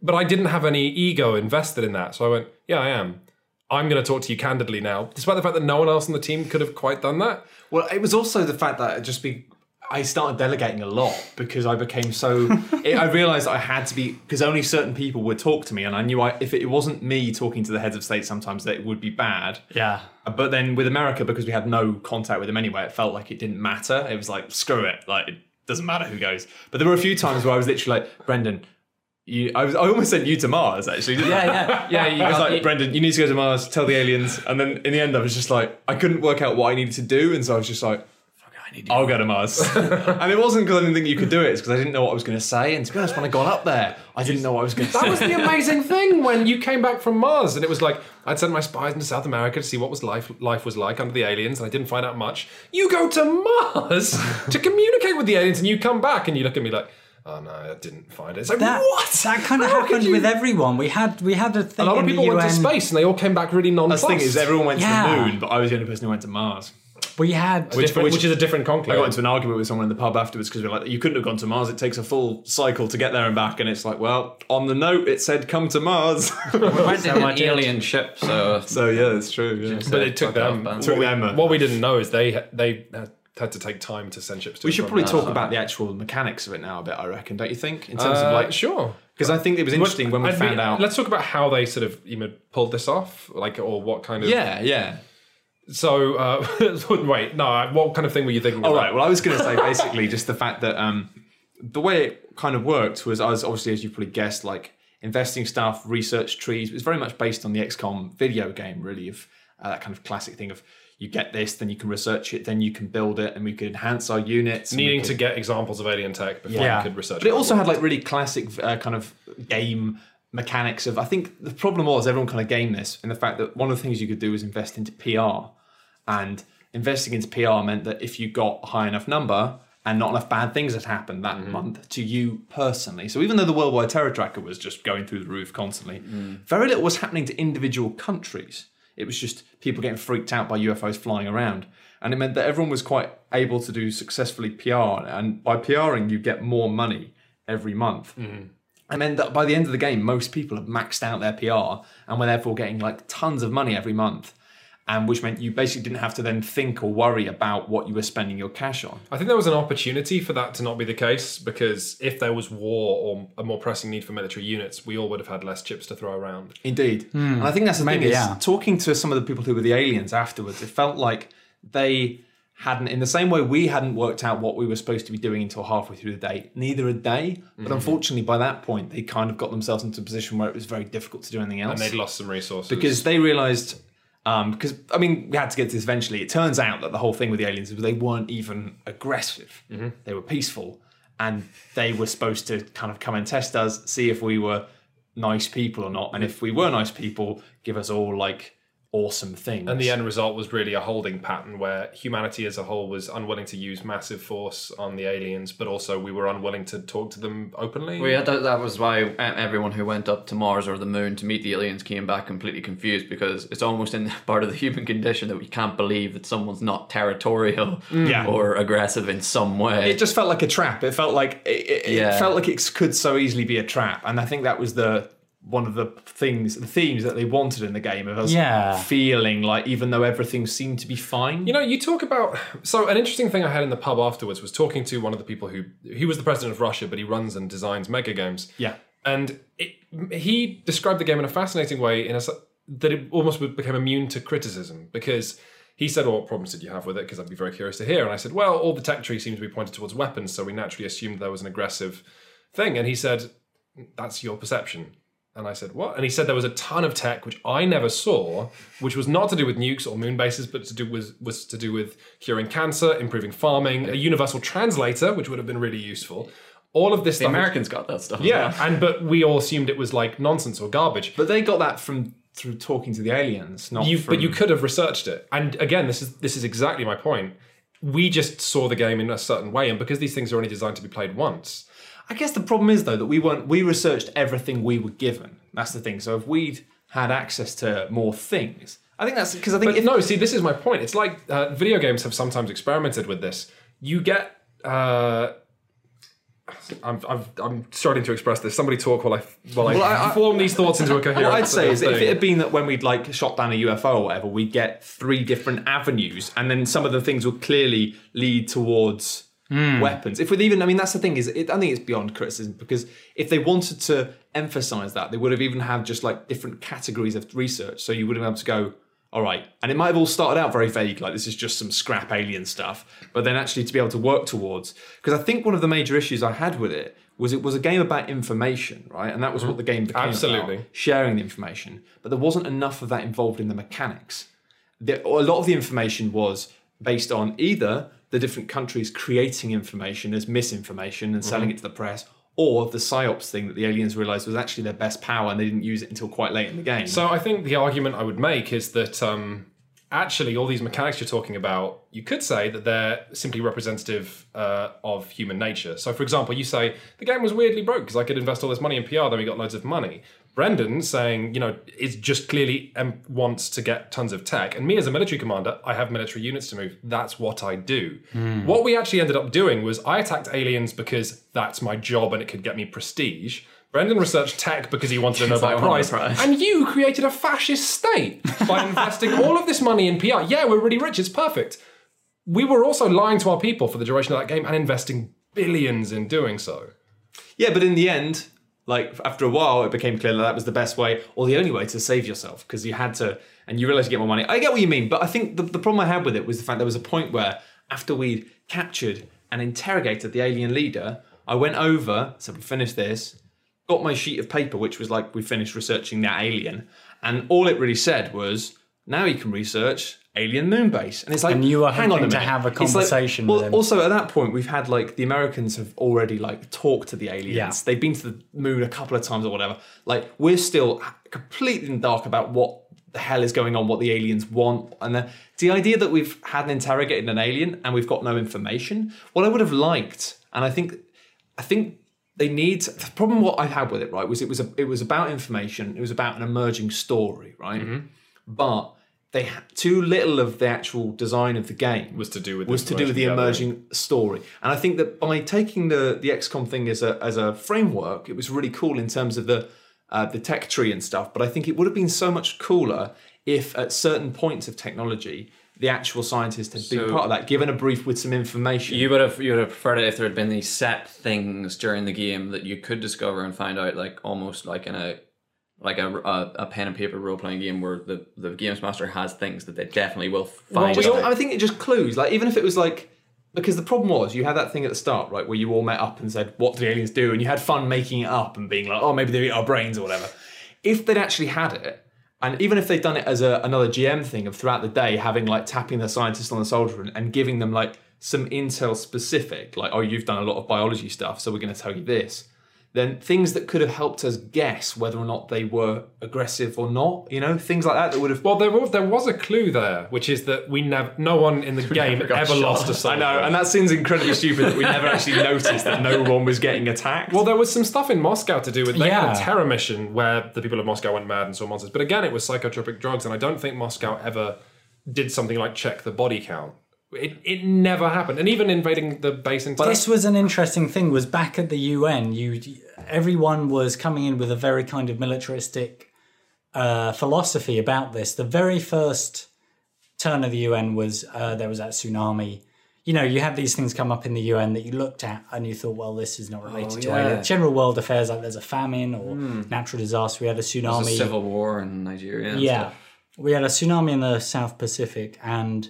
But I didn't have any ego invested in that, so I went, "Yeah, I am." I'm going to talk to you candidly now, despite the fact that no one else on the team could have quite done that. Well, it was also the fact that it just be. I started delegating a lot because I became so. it, I realized I had to be because only certain people would talk to me, and I knew I, if it wasn't me talking to the heads of state, sometimes that it would be bad. yeah. Uh, but then with America, because we had no contact with them anyway, it felt like it didn't matter. It was like screw it, like it doesn't matter who goes. But there were a few times where I was literally like, Brendan. You, I was. I almost sent you to Mars. Actually. Yeah, yeah. Yeah, you I was like, Brendan, you need to go to Mars, tell the aliens. And then in the end, I was just like, I couldn't work out what I needed to do. And so I was just like, I need to I'll go to Mars. and it wasn't because I didn't think you could do it, it's because I didn't know what I was going to say. And to be honest, when I got up there, I didn't know what I was going to say. That say. was the amazing thing when you came back from Mars, and it was like I'd sent my spies into South America to see what was life life was like under the aliens, and I didn't find out much. You go to Mars to communicate with the aliens, and you come back, and you look at me like, "Oh no, I didn't find it." It's like That, what? That kind of How could happened you- with everyone. We had we had a thing. A lot of in people the went to space, and they all came back really That's nonplussed. the thing is, everyone went to Yeah. the moon, but I was the only person who went to Mars. We had which, which- which is a different conclave. I got into an argument with someone in the pub afterwards because we are like, you couldn't have gone to Mars. It takes a full cycle to get there and back. And it's like, well, on the note, it said come to Mars. We went in an alien ship, so so yeah, it's true. Yeah. but it took Fuck off, them. man. What Took we, what we didn't know is they they had, had to take time to send ships. to We should probably talk about the actual mechanics of it now a bit. I reckon, don't you think? In terms Uh, of like, sure. because I think it was interesting when we I'd be- found out. Let's talk about how they sort of you know pulled this off, like or what kind of. Yeah, yeah. So uh, wait, no. What kind of thing were you thinking? All about? right. Well, I was going to say basically just the fact that um, the way it kind of worked was, I was obviously, as you probably guessed, like investing stuff, research trees. It was very much based on the XCOM video game, really, of uh, that kind of classic thing of you get this, then you can research it, then you can build it, and we could enhance our units. Needing could- to get examples of alien tech before Yeah. you could research. It. But it also had like really classic uh, kind of game mechanics of. I think the problem was everyone kind of gamed this and the fact that one of the things you could do was invest into PR, and investing into PR meant that if you got a high enough number and not enough bad things had happened that mm-hmm. month to you personally. So even though the worldwide terror tracker was just going through the roof constantly, mm. very little was happening to individual countries. It was just people getting freaked out by UFOs flying around. And it meant that everyone was quite able to do successfully PR. And by PRing, you get more money every month. Mm-hmm. And then that by the end of the game, most people have maxed out their PR and were therefore getting like tons of money every month. And which meant you basically didn't have to then think or worry about what you were spending your cash on. I think there was an opportunity for that to not be the case because if there was war or a more pressing need for military units, we all would have had less chips to throw around. Indeed. And I think that's the Maybe, thing is yeah. talking to some of the people who were the aliens afterwards, it felt like they hadn't in the same way we hadn't worked out what we were supposed to be doing until halfway through the day. Neither had they. Mm-hmm. But unfortunately by that point they kind of got themselves into a position where it was very difficult to do anything else. And they'd lost some resources. because they realized um because i mean we had to get to this eventually. It turns out that the whole thing with the aliens was they weren't even aggressive. They were peaceful and they were supposed to kind of come and test us see if we were nice people or not and if we were nice people give us all like awesome things And the end result was really a holding pattern where humanity as a whole was unwilling to use massive force on the aliens, but also we were unwilling to talk to them openly. Well, yeah, that, that was why everyone who went up to Mars or the moon to meet the aliens came back completely confused because it's almost in part of the human condition that we can't believe that someone's not territorial mm. Yeah. or aggressive in some way. it just felt like a trap it felt like it, it, it Yeah. felt like it could so easily be a trap and i think that was the one of the things the themes that they wanted in the game of us Yeah. feeling like even though everything seemed to be fine You know, you talk about so an interesting thing I had in the pub afterwards was talking to one of the people who he was the president of Russia, but he runs and designs mega games. Yeah. and it, he described the game in a fascinating way in a s- that it almost became immune to criticism because he said, "Well, what problems did you have with it?" Because I'd be very curious to hear. And I said, "Well, all the tech tree seemed to be pointed towards weapons, so we naturally assumed there was an aggressive thing." And he said, "That's your perception." And I said, What? And he said there was a ton of tech which I never saw, which was not to do with nukes or moon bases, but to do was was to do with curing cancer, improving farming, a universal translator, which would have been really useful. All of this the stuff. Americans got that stuff. as yeah, and but we all assumed it was like nonsense or garbage. But they got that from through talking to the aliens, not You, from. but you could have researched it. And again, this is this is exactly my point. We just saw the game in a certain way, and because these things are only designed to be played once, I guess the problem is though that we weren't. We researched everything we were given. That's the thing. So if we'd had access to more things, I think that's because I think But if, no, see, this is my point. It's like uh, video games have sometimes experimented with this. You get. Uh, I'm, I've, I'm starting to express this. Somebody talk while I while I, Well, I- I- form these thoughts into a coherent. What I'd say is if it had been that when we'd like shot down a UFO or whatever, we'd get three different avenues, and then some of the things would clearly lead towards Hmm. weapons. If with even, I mean, that's the thing is, it, I think it's beyond criticism because if they wanted to emphasize that, they would have even had just like different categories of research. So you would have been able to go, all right, and it might have all started out very vague, like this is just some scrap alien stuff, but then actually to be able to work towards, because I think one of the major issues I had with it was it was a game about information, right? And that was what mm-hmm. the game became Absolutely. about sharing the information, but there wasn't enough of that involved in the mechanics. The, a lot of the information was based on either the different countries creating information as misinformation and selling it to the press, or the psyops thing that the aliens realized was actually their best power and they didn't use it until quite late in the game. So I think the argument I would make is that um, actually all these mechanics you're talking about, you could say that they're simply representative uh, of human nature. So for example, you say the game was weirdly broke because I could invest all this money in PR, then we got loads of money. Brendan saying, you know, is just clearly um, wants to get tons of tech. And me as a military commander, I have military units to move. That's what I do. What we actually ended up doing was I attacked aliens because that's my job and it could get me prestige. Brendan researched tech because he wanted a Nobel I want a Prize. prize. And you created a fascist state by investing all of this money in PR. Yeah, we're really rich. It's perfect. We were also lying to our people for the duration of that game and investing billions in doing so. Yeah, but in the end, like after a while, it became clear that that was the best way or the only way to save yourself because you had to, and you realize you get more money. I get what you mean, but I think the, the problem I had with it was the fact there was a point where after we'd captured and interrogated the alien leader, I went over, said we finished this, got my sheet of paper, which was like we finished researching that alien, and all it really said was, now you can research alien moon base, and it's like, And you were hang on to minute. have a It's like- conversation well, with him. also at that point, we've had like the Americans have already like talked to the aliens. Yeah. They've been to the moon a couple of times or whatever. Like we're still completely in the dark about what the hell is going on, what the aliens want, and the, the idea that we've had an interrogated an alien and we've got no information. What I would have liked, and I think, I think they need the problem. What I had with it, right, was it was a, it was about information. It was about an emerging story, right, mm-hmm. but. They had too little of the actual design of the game Was to do with was to do with the emerging story. And I think that by taking the the XCOM thing as a as a framework, it was really cool in terms of the uh, the tech tree and stuff. But I think it would have been so much cooler if at certain points of technology, the actual scientist had been part of that, given a brief with some information. You would have you would have preferred it if there had been these set things during the game that you could discover and find out, like almost like in a like a, a, a pen and paper role playing game where the, the games master has things that they definitely will Well, find. we out. all, I think it just clues. Like even if it was like because the problem was you had that thing at the start, right, where you all met up and said, "What do the aliens do?" and you had fun making it up and being like, "Oh, maybe they eat our brains or whatever." If they'd actually had it, and even if they'd done it as a, another GM thing of throughout the day having like tapping the scientist on the shoulder and, and giving them like some intel specific, like, "Oh, you've done a lot of biology stuff, so we're going to tell you this." Then things that could have helped us guess whether or not they were aggressive or not, you know, things like that that would have Well, there was, there was a clue there, which is that we never, no one in the game ever shot. lost a I soldier. I know, and that seems incredibly stupid that we never actually noticed that no one was getting attacked. Well, there was some stuff in Moscow to do with they had Yeah. a terror mission where the people of Moscow went mad and saw monsters. But again, it was psychotropic drugs, and I don't think Moscow ever did something like check the body count. It, it never happened, and even invading the base in This was an interesting thing. Was back at the UN, you everyone was coming in with a very kind of militaristic uh, philosophy about this. The very first turn of the UN was uh, there was that tsunami. You know, you had these things come up in the UN that you looked at and you thought, well, this is not related to yeah. any general world affairs. Like there's a famine or natural disaster. We had a tsunami. a civil war in Nigeria. Yeah. stuff. We had a tsunami in the South Pacific and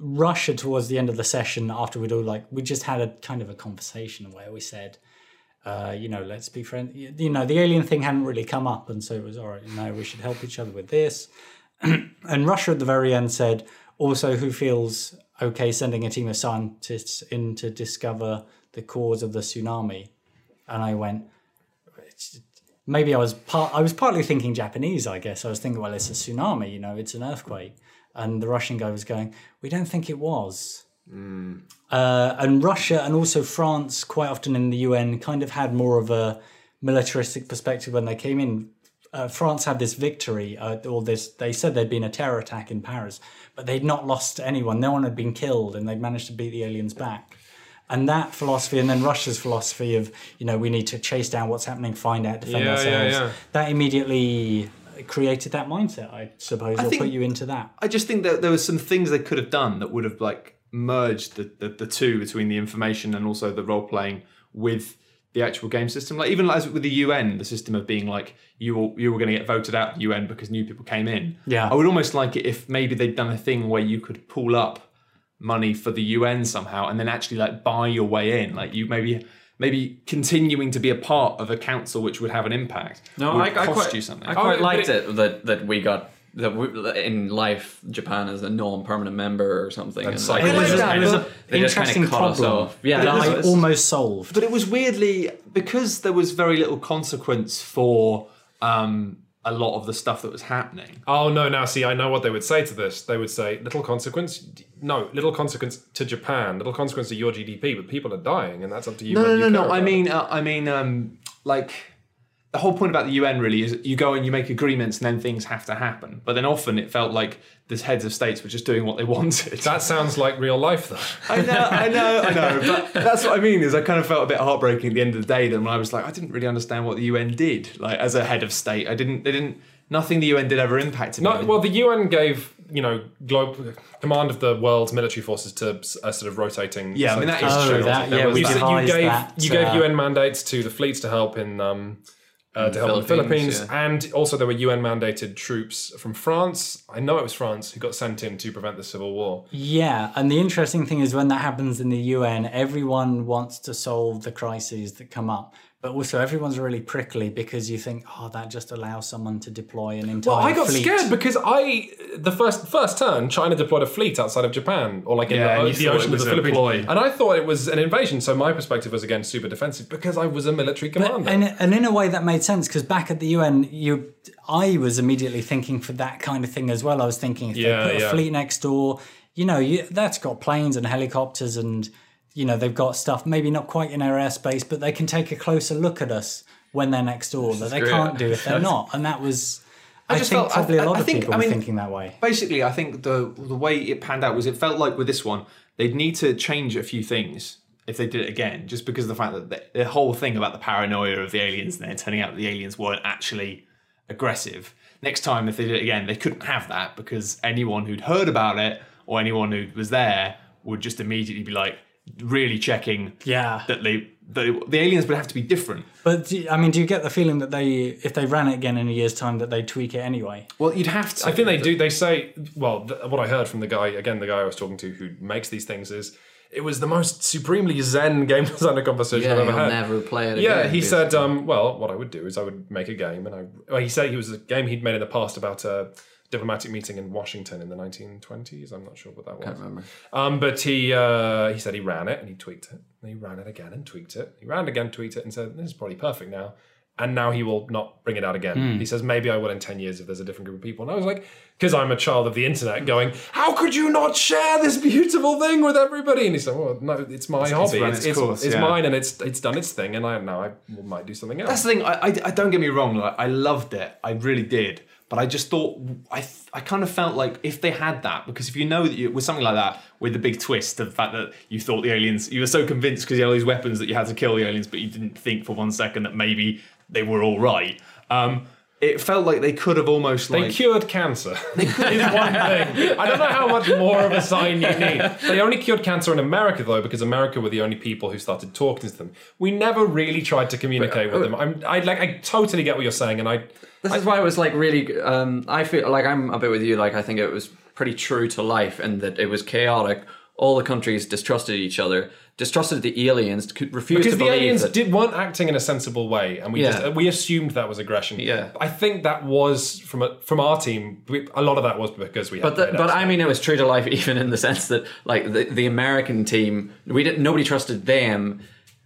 Russia towards the end of the session after we'd all like we just had a kind of a conversation where we said uh, you know, let's be friends. You know, the alien thing hadn't really come up, and so it was all right. You know, we should help each other with this. and Russia at the very end said, also, who feels okay sending a team of scientists in to discover the cause of the tsunami? And I went, maybe I was part. I was partly thinking Japanese. I guess I was thinking, well, it's a tsunami. You know, it's an earthquake. And the Russian guy was going, we don't think it was. Uh, and Russia and also France, quite often in the UN, kind of had more of a militaristic perspective when they came in. Uh, France had this victory, uh, or this. They said there'd been a terror attack in Paris, but they'd not lost anyone. No one had been killed, and they'd managed to beat the aliens back. And that philosophy, and then Russia's philosophy of you know we need to chase down what's happening, find out, defend Yeah, yeah, ourselves. yeah. That immediately created that mindset, I suppose, or think- put you into that. I just think that there were some things they could have done that would have like merged the, the, the two between the information and also the role playing with the actual game system. Like even like with the UN, the system of being like you were, you were going to get voted out of the UN because new people came in. Yeah. I would almost like it if maybe they'd done a thing where you could pull up money for the UN somehow and then actually like buy your way in. Like you maybe maybe continuing to be a part of a council which would have an impact. No, would I, I cost quite, you something. I quite but liked it- it, that that we got that we, in life Japan is a non-permanent member or something. And psych- It was, like a, that, it was but an they just kinda interesting cut us off. Yeah, that it was- I almost solved. But it was weirdly because there was very little consequence for um, a lot of the stuff that was happening. Oh no! Now see, I know what they would say to this. They would say, "Little consequence." No, little consequence to Japan. Little consequence to your GDP, but people are dying, and that's up to you. No, no, no, no. I mean, uh, I mean, um, like the whole point about the UN really is you go and you make agreements, and then things have to happen. But then often it felt like the heads of states were just doing what they wanted. that sounds like real life, though. I know, I know, I know. But that's what I mean. Is I kind of felt a bit heartbreaking at the end of the day. Then when I was like, I didn't really understand what the UN did. Like as a head of state, I didn't. They didn't. Nothing the UN did ever impacted No, me. well, the UN gave you know global command of the world's military forces to a sort of rotating. Yeah, I mean, that is Oh, true. that- yeah, was we You, that. you gave that, you gave uh, UN mandates to the fleets to help in um, uh, to help the Philippines, Philippines, and also there were UN mandated troops from France. I know it was France who got sent in to prevent the civil war. Yeah, and the interesting thing is when that happens in the UN, everyone wants to solve the crises that come up. But also, everyone's really prickly because you think, oh, that just allows someone to deploy an entire Well, I got fleet. scared because I the first first turn China deployed a fleet outside of Japan or like Yeah, and the, you the ocean of was the Philippines, ploy. and I thought it was an invasion. So my perspective was again super defensive because I was a military commander. and, and in a way that made sense because back at the UN, you, I was immediately thinking for that kind of thing as well. I was thinking if Yeah, they put yeah. a fleet next door, you know, you, that's got planes and helicopters and you know they've got stuff maybe not quite in our airspace, but they can take a closer look at us when they're next door that they great. can't do if they're not. And that was, I, just think felt- I- probably a I- lot I of think- people I were mean- thinking that way. Basically, I think the the way it panned out was it felt like with this one they'd need to change a few things if they did it again, just because of the fact that the, the whole thing about the paranoia of the aliens and then turning out that the aliens weren't actually aggressive. Next time, if they did it again, they couldn't have that because anyone who'd heard about it or anyone who was there would just immediately be like really checking Yeah. that they the, the aliens would have to be different. But do, I mean, do you get the feeling that they, if they ran it again in a year's time, that they tweak it anyway? Well, you'd have to. I think they do. They say, well, th- what I heard from the guy again, the guy I was talking to who makes these things is. It was the most supremely zen game designer conversation Yeah, I've ever you'll had. never play it Again, Yeah, again, he said, um, well, what I would do is I would make a game, and I. Well, he said he was a game he'd made in the past about a diplomatic meeting in Washington in the 1920s. I'm not sure what that was. Can't remember. Um, but he uh, he said he ran it and he tweaked it. And he ran it again and tweaked it. He ran it again, tweaked it, and said this is probably perfect now. And now he will not bring it out again. He says maybe I will in ten years if there's a different group of people. And I was like, because I'm a child of the internet, going, how could you not share this beautiful thing with everybody? And he said, well, no, it's my hobby. run It's, its it's, course, it's yeah. mine, and it's it's done its thing. And I now I might do something else. That's the thing. I, I, I don't get me wrong. Like I loved it. I really did. But I just thought I I kind of felt like if they had that because if you know that you, with something like that with the big twist of the fact that you thought the aliens you were so convinced because you had all these weapons that you had to kill the aliens but you didn't think for one second that maybe they were all right. Um, it felt like they could have almost They like cured cancer. is one thing. I don't know how much more of a sign you need. They only cured cancer in America though, because America were the only people who started talking to them. We never really tried to communicate with them. I'm, I like, I totally get what you're saying, and I, This is why it was like really. Um, I feel like I'm a bit with you. Like I think it was pretty true to life, and that it was chaotic. All the countries distrusted each other, distrusted the aliens, could refuse because to the believe aliens that. did weren't acting in a sensible way, and we Yeah. just we assumed that was aggression. Yeah. I think that was from a, from our team. We, a lot of that was because we. Had But the, played but. I mean, it was true to life, even in the sense that like the, the American team, we didn't nobody trusted them,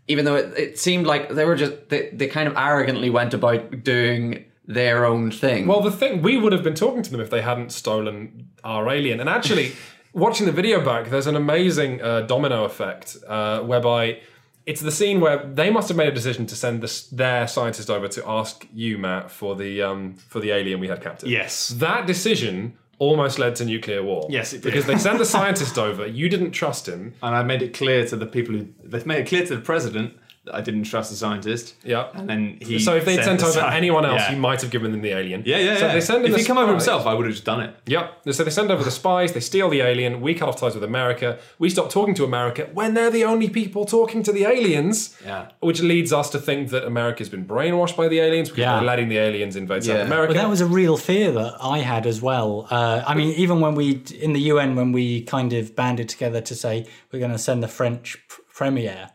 even though it, it seemed like they were just they, they kind of arrogantly went about doing their own thing. Well, the thing we would have been talking to them if they hadn't stolen our alien. And actually, watching the video back, there's an amazing uh, domino effect uh, whereby it's the scene where they must have made a decision to send this, their scientist over to ask you, Matt, for the um, for the alien we had captured. Yes. that decision almost led to nuclear war. Yes, it did. because they sent the scientist over. You didn't trust him. and I made it clear to the people who they made it clear to the president that I didn't trust the scientist. Yeah. And then he So if they'd sent the over sci- anyone else, yeah. you might have given them the alien. Yeah, yeah, So yeah. they send in if the he'd come over himself, I would have just done it. Yep. So they send over the spies, they steal the alien, we cut off ties with America, we stop talking to America when they're the only people talking to the aliens. Yeah. Which leads us to think that America's been brainwashed by the aliens because Yeah. they're letting the aliens invade Yeah. South America. But that was a real fear that I had as well. Uh, I mean, even when we in the UN, when we kind of banded together to say we're going to send the French pr- premier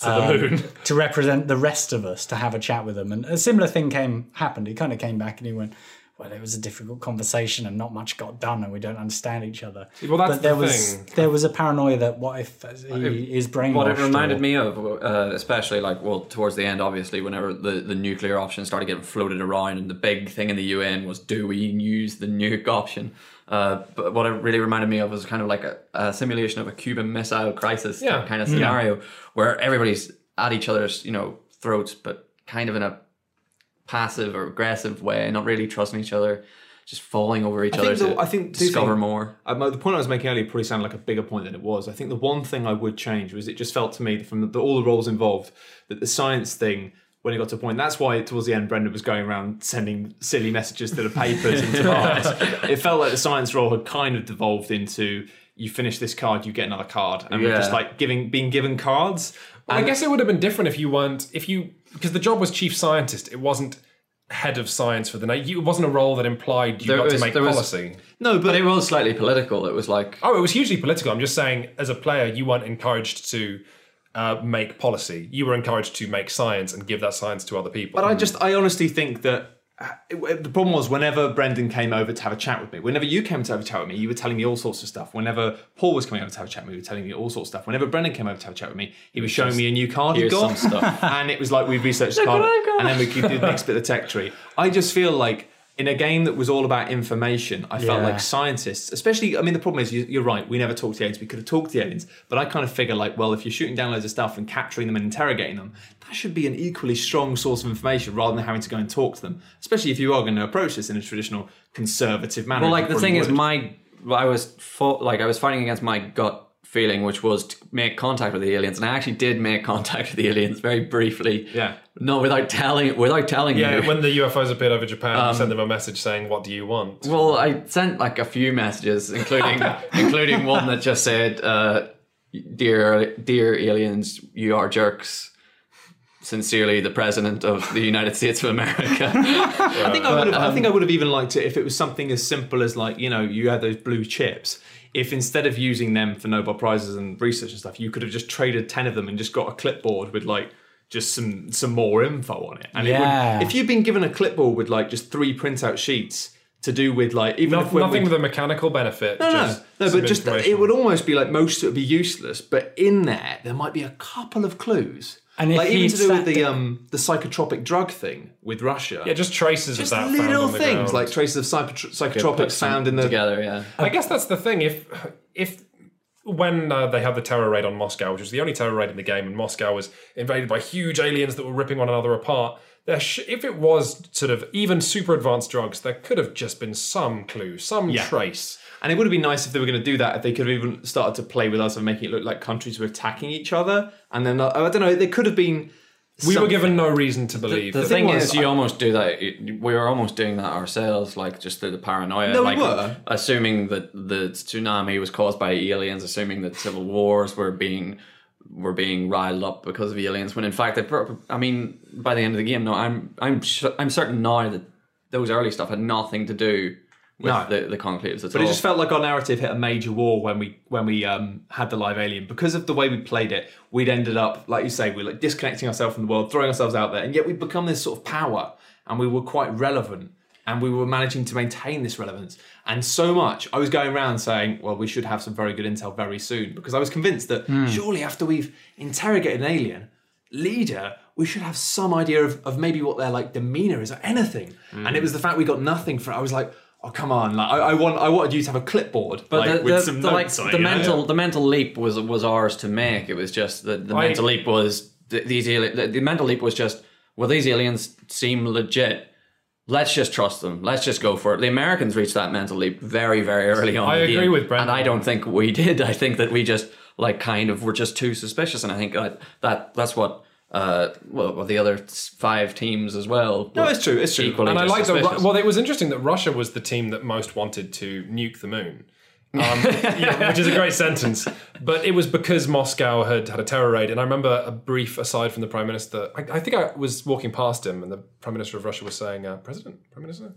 to the moon. to represent the rest of us to have a chat with them, and a similar thing came happened. He kind of came back and he went. Well, it was a difficult conversation and not much got done, and we don't understand each other. Well, that's but there the was thing. there was a paranoia that what if he is brainwashed? what it reminded or- me of, uh, especially like well towards the end, obviously, whenever the, the nuclear option started getting floated around, and the big thing in the UN was do we use the nuke option? Uh, but what it really reminded me of was kind of like a, a simulation of a Cuban Missile Crisis Yeah. kind of scenario where everybody's at each other's you know throats, but kind of in a passive or aggressive way, not really trusting each other, just falling over each I other think, the, to I think discover things- more. Um, the point I was making earlier probably sounded like a bigger point than it was. I think the one thing I would change was it just felt to me from the, all the roles involved that the science thing when it got to a point. That's why towards the end Brendan was going around sending silly messages to the papers and to Mars. It felt like the science role had kind of devolved into you finish this card, you get another card, and we're Yeah. just like giving being given cards. I guess it would have been different if you weren't if you because the job was chief scientist. It wasn't head of science for the night. It wasn't a role that implied you There got was- to make there was- policy. No, But but it was slightly political. It was like Oh, it was hugely political. I'm just saying, as a player, you weren't encouraged to uh, make policy. You were encouraged to make science and give that science to other people. But I just, I honestly think that uh, the problem was whenever Brendan came over to have a chat with me, whenever you came to have a chat with me, you were telling me all sorts of stuff. Whenever Paul was coming over to have a chat with me, you were telling me all sorts of stuff. Whenever Brendan came over to have a chat with me, he was showing me a new card he got. some stuff. and it was like we researched the card, what I got. and then we could do the next bit of the tech tree. I just feel like in a game that was all about information, I felt Yeah. like scientists, especially, I mean, the problem is you, you're right, we never talked to aliens. We could have talked to the aliens, but I kind of figure like, well, if you're shooting down loads of stuff and capturing them and interrogating them, that should be an equally strong source of information rather than having to go and talk to them. Especially if you are going to approach this in a traditional conservative manner. Well, like the thing is, my I was like I was fighting against my gut feeling, which was to make contact with the aliens, and I actually did make contact with the aliens very briefly. Yeah. No, without telling without telling yeah, you. when the UFOs appeared over Japan, Um, you sent them a message saying, "What do you want?" well, I sent like a few messages, including including one that just said, uh, "Dear dear aliens, you are jerks." Sincerely, the president of the United States of America. I think I would have. I um, think I would have even liked it if it was something as simple as like you know you had those blue chips. If instead of using them for Nobel prizes and research and stuff, you could have just traded ten of them and just got a clipboard with like just some some more info on it. And it would, if you'd been given a clipboard with like just three printout sheets to do with like even No, if when nothing with a mechanical benefit. no, just no, no, but just it would almost be like most of it would be useless. But in there, there might be a couple of clues. And if like even to do with the d- um the psychotropic drug thing with Russia. yeah, just traces just of that. little found on the things ground. like traces of psychotro- psychotropics found in the together, yeah. I guess that's the thing. If if when uh, they had the terror raid on Moscow, which was the only terror raid in the game, and Moscow was invaded by huge aliens that were ripping one another apart. There sh- if it was sort of even super advanced drugs, there could have just been some clue, some Yeah. trace. And it would have been nice if they were going to do that, if they could have even started to play with us and making it look like countries were attacking each other. And then, uh, I don't know, there could have been. We were given no reason to believe. The that- thing was, is, you I- almost do that. you- We were almost doing that ourselves, like just through the paranoia. No, we were. assuming that the tsunami was caused by aliens, assuming that civil wars were being were being riled up because of aliens. When in fact, they, I mean, by the end of the game, no, I'm I'm I'm certain now that those early stuff had nothing to do with No. the the conclaves at But all. But it just felt like our narrative hit a major wall when we when we um, had the live alien because of the way we played it. We'd ended up, like you say, we are like disconnecting ourselves from the world, throwing ourselves out there, and yet we'd become this sort of power, and we were quite relevant, and we were managing to maintain this relevance. And so much, I was going around saying, "Well, we should have some very good intel very soon," because I was convinced that surely after we've interrogated an alien leader. We should have some idea of, of maybe what their like demeanor is or anything. And it was the fact we got nothing for. it. I was like, oh come on! Like I, I want I wanted you to have a clipboard, But like the, with the, some the, like, notes on the know? mental the mental leap was was ours to make. It was just the, the mental leap was these the, the mental leap was just well these aliens seem legit. Let's just trust them. Let's just go for it. The Americans reached that mental leap very very early on. I agree game, with Brendan. and I don't think we did. I think that we just like kind of were just too suspicious, and I think that that that's what. Uh, well, well, the other five teams as well. No, it's true, it's true. And I just like that. suspicious. Well, it was interesting that Russia was the team that most wanted to nuke the moon. Um, yeah, which is a great sentence, but it was because Moscow had had a terror raid, and I remember a brief aside from the prime minister. I, I think I was walking past him, and the prime minister of Russia was saying, uh, "President, prime minister."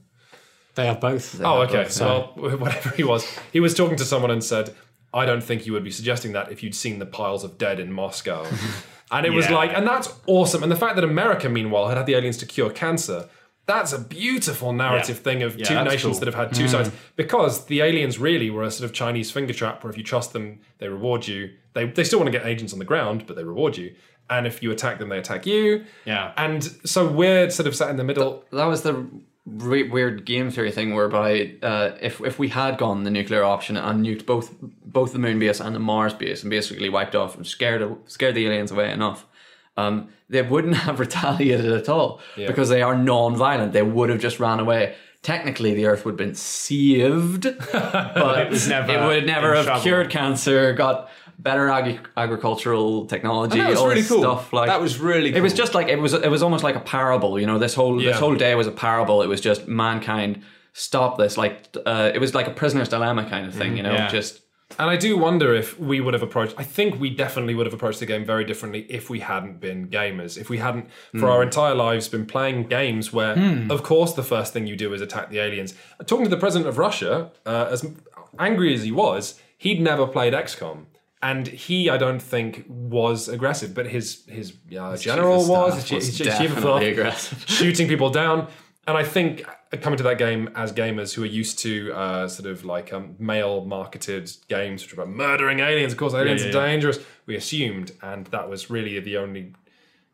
They have both. Oh, okay. both, So well, whatever he was, he was talking to someone and said, "I don't think you would be suggesting that if you'd seen the piles of dead in Moscow." and it was like, and that's awesome. And the fact that America, meanwhile, had had the aliens to cure cancer. That's a beautiful narrative Yeah. thing of Yeah, two nations cool. that have had two sides. Mm. Because the aliens really were a sort of Chinese finger trap where if you trust them, they reward you. They, they still want to get agents on the ground, but they reward you. And if you attack them, they attack you. Yeah. And so we're sort of sat in the middle. that was the re- weird game theory thing whereby uh, if if we had gone the nuclear option and nuked both both the moon base and the Mars base and basically wiped off and scared scared the aliens away enough. Um, they wouldn't have retaliated at all because they are non-violent. They would have just ran away. Technically, the Earth would have been saved, but it, never would never have trouble. cured cancer, got better ag- agricultural technology, that was all really cool. stuff. Like That was really It was just like it was. It was almost like a parable. You know, this whole Yeah. this whole day was a parable. It was just mankind stop this. Like uh, it was like a prisoner's dilemma kind of thing. You know, yeah. just And I do wonder if we would have approached. I think we definitely would have approached the game very differently if we hadn't been gamers. If we hadn't, for our entire lives, been playing games where, of course, the first thing you do is attack the aliens. Talking to the president of Russia, uh, as angry as he was, he'd never played XCOM. And he, I don't think, was aggressive, but his his uh, general of was, his, was his chief of staff, aggressive. shooting people down. And I think coming to that game as gamers who are used to uh, sort of like um, male marketed games which are about murdering aliens, of course, aliens yeah, are yeah. dangerous. We assumed, and that was really the only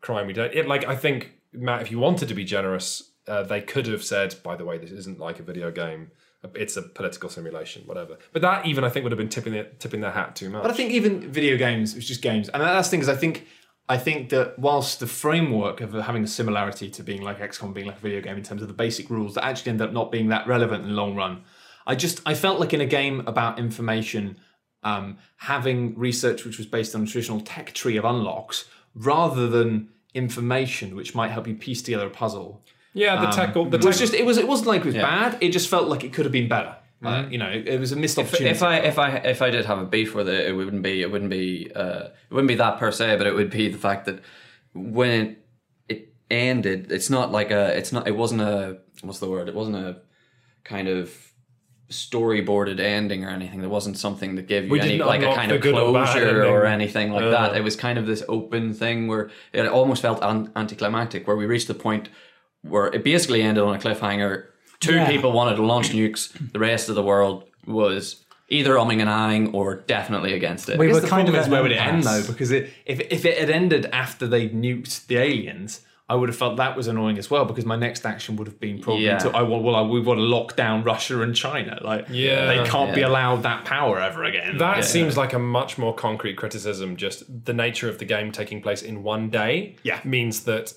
crime we did. It like I think Matt, if you wanted to be generous, uh, they could have said, by the way, this isn't like a video game. It's a political simulation, whatever. But that even I think would have been tipping it, tipping their hat too much. But I think even video games, it's just games, and that's the thing is I think I think that whilst the framework of having a similarity to being like XCOM being like a video game in terms of the basic rules that actually end up not being that relevant in the long run, I just I felt like in a game about information, um, having research which was based on a traditional tech tree of unlocks rather than information which might help you piece together a puzzle. Yeah, the tech, the It was just it was it wasn't like it was bad. It just felt like it could have been better. Uh, you know, it, it was a missed opportunity. If I if I if I did have a beef with it, it wouldn't be it wouldn't be uh, it wouldn't be that per se, but it would be the fact that when it, it ended, it's not like a it's not it wasn't a what's the word? It wasn't a kind of storyboarded ending or anything. There wasn't something that gave you We any like a kind of good or closure or anything like Uh. that. It was kind of this open thing where it almost felt an- anticlimactic, where we reached the point where it basically ended on a cliffhanger. Two Yeah. people wanted to launch nukes. The rest of the world was either umming and ahhing or definitely against it. We I were the kind of is where an would it end though? Because it, if if it had ended after they nuked the aliens, I would have felt that was annoying as well. Because my next action would have been probably Yeah. to I want well I, we want to lock down Russia and China. Like Yeah. they can't be allowed that power ever again. That Yeah. seems like a much more concrete criticism. Just the nature of the game taking place in one day Yeah. means that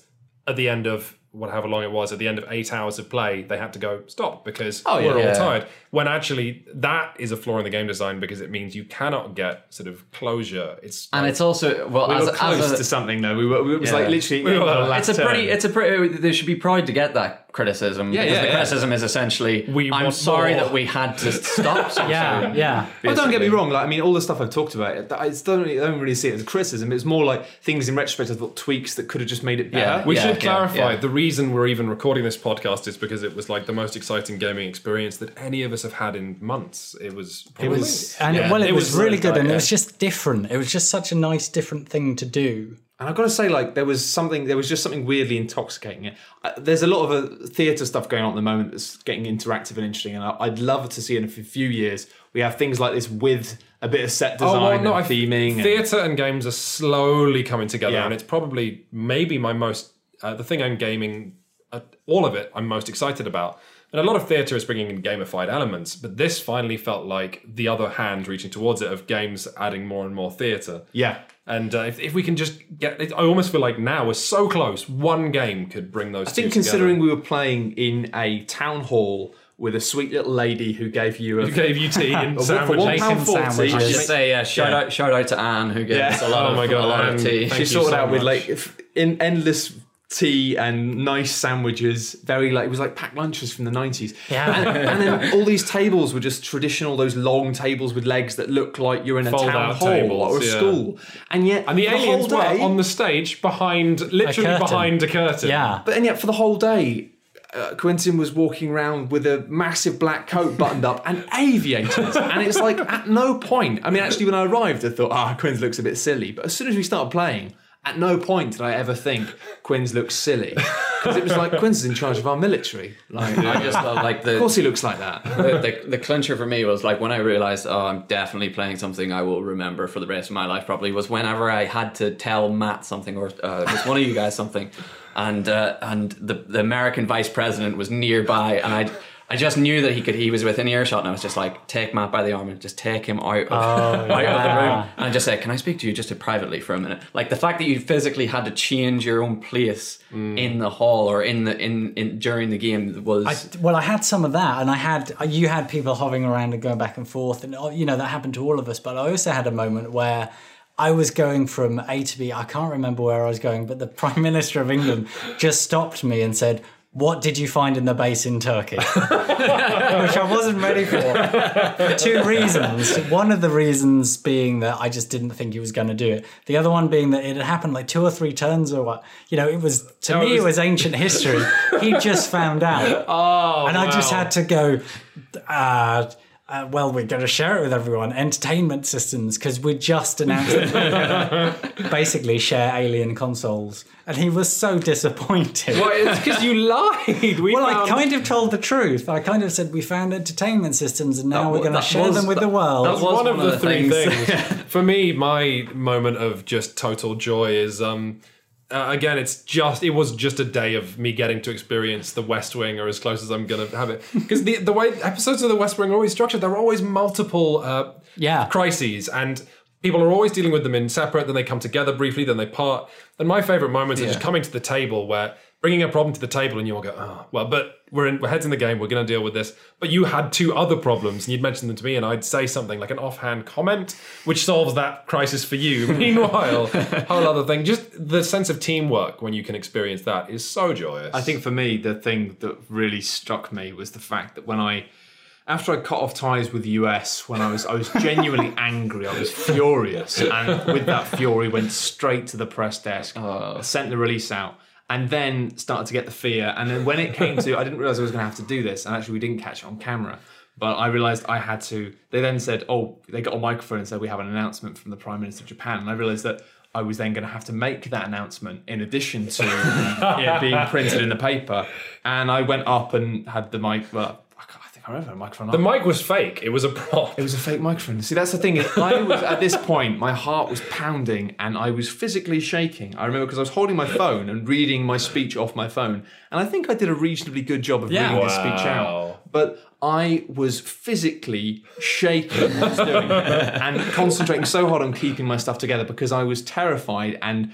at the end of whatever long it was, at the end of eight hours of play, they had to go stop because Oh, yeah. we're all Yeah. tired. When actually that is a flaw in the game design because it means you cannot get sort of closure. It's and it's also well we as, were close as a, to something though. We were it was Yeah. like literally We were- on last it's a pretty turn. it's a pretty they should be pride to get that criticism Yeah, because yeah, the yeah. criticism is essentially We I'm sorry more." that we had to stop so Yeah, soon. yeah. Well, don't get me wrong. Like, I mean, all the stuff I've talked about, it- I don't, really, I don't really see it as a criticism. It's more like things in retrospect. I thought tweaks that could have just made it better. Yeah. We should yeah, clarify yeah. the reason we're even recording this podcast is because it was like the most exciting gaming experience that any of us have had in months. It was. It was, and Yeah. well, it, It was, was really really good, tight, and it was just different. It was just such a nice, different thing to do. And I've got to say, like, there was something, there was just something weirdly intoxicating. It. Uh, there's a lot of uh, theatre stuff going on at the moment that's getting interactive and interesting, and I, I'd love to see in a few years we have things like this with a bit of set design Oh well, no, and theming. and- Theatre and games are slowly coming together, Yeah. and it's probably maybe my most uh, the thing I'm gaming. Uh, all of it, I'm most excited about. And a lot of theatre is bringing in gamified elements, but this finally felt like the other hand reaching towards it of games adding more and more theatre. yeah. And uh, if, if we can just get, it, I almost feel like now we're so close. One game could bring those. I think two considering together. we were playing in a town hall with a sweet little lady who gave you a Who gave you tea and one sandwiches. pound Bacon forty. sandwiches. I She should ma- say, yeah, shout Yeah. out, shout out to Anne who gave Yeah. us a lot Oh of my God, a lot Anne, of tea. thank she sorted so out with like if- in endless tea and nice sandwiches. Very like it was like packed lunches from the nineties. Yeah. and, and then all these tables were just traditional, those long tables with legs that look like you're in a Fold town hall tables, or a yeah. school. And yet, and the whole aliens were on the stage behind, literally curtain. behind a curtain. Yeah. But and yet, for the whole day, uh, Quintin was walking around with a massive black coat buttoned up and aviators. and it's like, at no point, I mean, actually, when I arrived, I thought, ah, Quinns looks a bit silly. But as soon as we started playing, at no point did I ever think Quinns looks silly. Because it was like, Quinns is in charge of our military. Like, I just love like the of course he looks like that. the, the, the clincher for me was like when I realized, oh, I'm definitely playing something I will remember for the rest of my life. Probably was whenever I had to tell Matt something or uh, it was one of you guys something, and uh, and the the American vice president was nearby, and I. I just knew that he could. He was within earshot, and I was just like, "Take Matt by the arm and just take him out of, oh, out of the room." And I just said, "Can I speak to you just privately for a minute?" Like the fact that you physically had to change your own place mm. in the hall or in the in, in during the game was I, well, I had some of that, and I had uh, you had people hovering around and going back and forth, and oh, you know that happened to all of us. But I also had a moment where I was going from A to B. I can't remember where I was going, but the Prime Minister of England just stopped me and said, what did you find in the base in Turkey? Which I wasn't ready for. For two reasons. One of the reasons being that I just didn't think he was going to do it. The other one being that it had happened like two or three turns or what. You know, it was, to No, me, it was- was ancient history. he just found out. Oh, and I just had to go, uh, uh, well, we're going to share it with everyone. Entertainment systems, because we just announced basically share alien consoles. And he was so disappointed. Well, it's because you lied. We Well, I kind of told the truth. I kind of said we found entertainment systems and now That we're going to share was- them with the world. that That's was one of one of the the three things. things. For me, my moment of just total joy is um uh, again, it's just it was just a day of me getting to experience the West Wing, or as close as I'm gonna have it. Because the the way episodes of the West Wing are always structured, there are always multiple uh, Yeah. crises, and people are always dealing with them in separate. Then they come together briefly, then they part. And my favorite moments are just coming to the table where bringing a problem to the table, and you all go, "Oh, well, but we're in, we're heads in the game. We're going to deal with this." But you had two other problems, and you'd mention them to me, and I'd say something like an offhand comment, which solves that crisis for you. Meanwhile, whole other thing. Just the sense of teamwork when you can experience that is so joyous. I think for me, the thing that really struck me was the fact that when I, after I cut off ties with the US, when I was I was genuinely angry, I was furious, and with that fury, went straight to the press desk, oh. sent the release out, and then started to get the fear. And then when it came to, I didn't realize I was going to have to do this, and actually we didn't catch it on camera. But I realized I had to. They then said, "Oh, they got a microphone and said we have an announcement from the Prime Minister of Japan." And I realized that I was then going to have to make that announcement in addition to it being printed in the paper. And I went up and had the mic. Well, I can't- I think I remember a microphone. the mic was fake. It was a prop. It was a fake microphone. See, that's the thing. I was at this point, my heart was pounding and I was physically shaking. I remember because I was holding my phone and reading my speech off my phone, and I think I did a reasonably good job of Yeah. reading the speech out. But I was physically shaking while I was doing it and concentrating so hard on keeping my stuff together because I was terrified and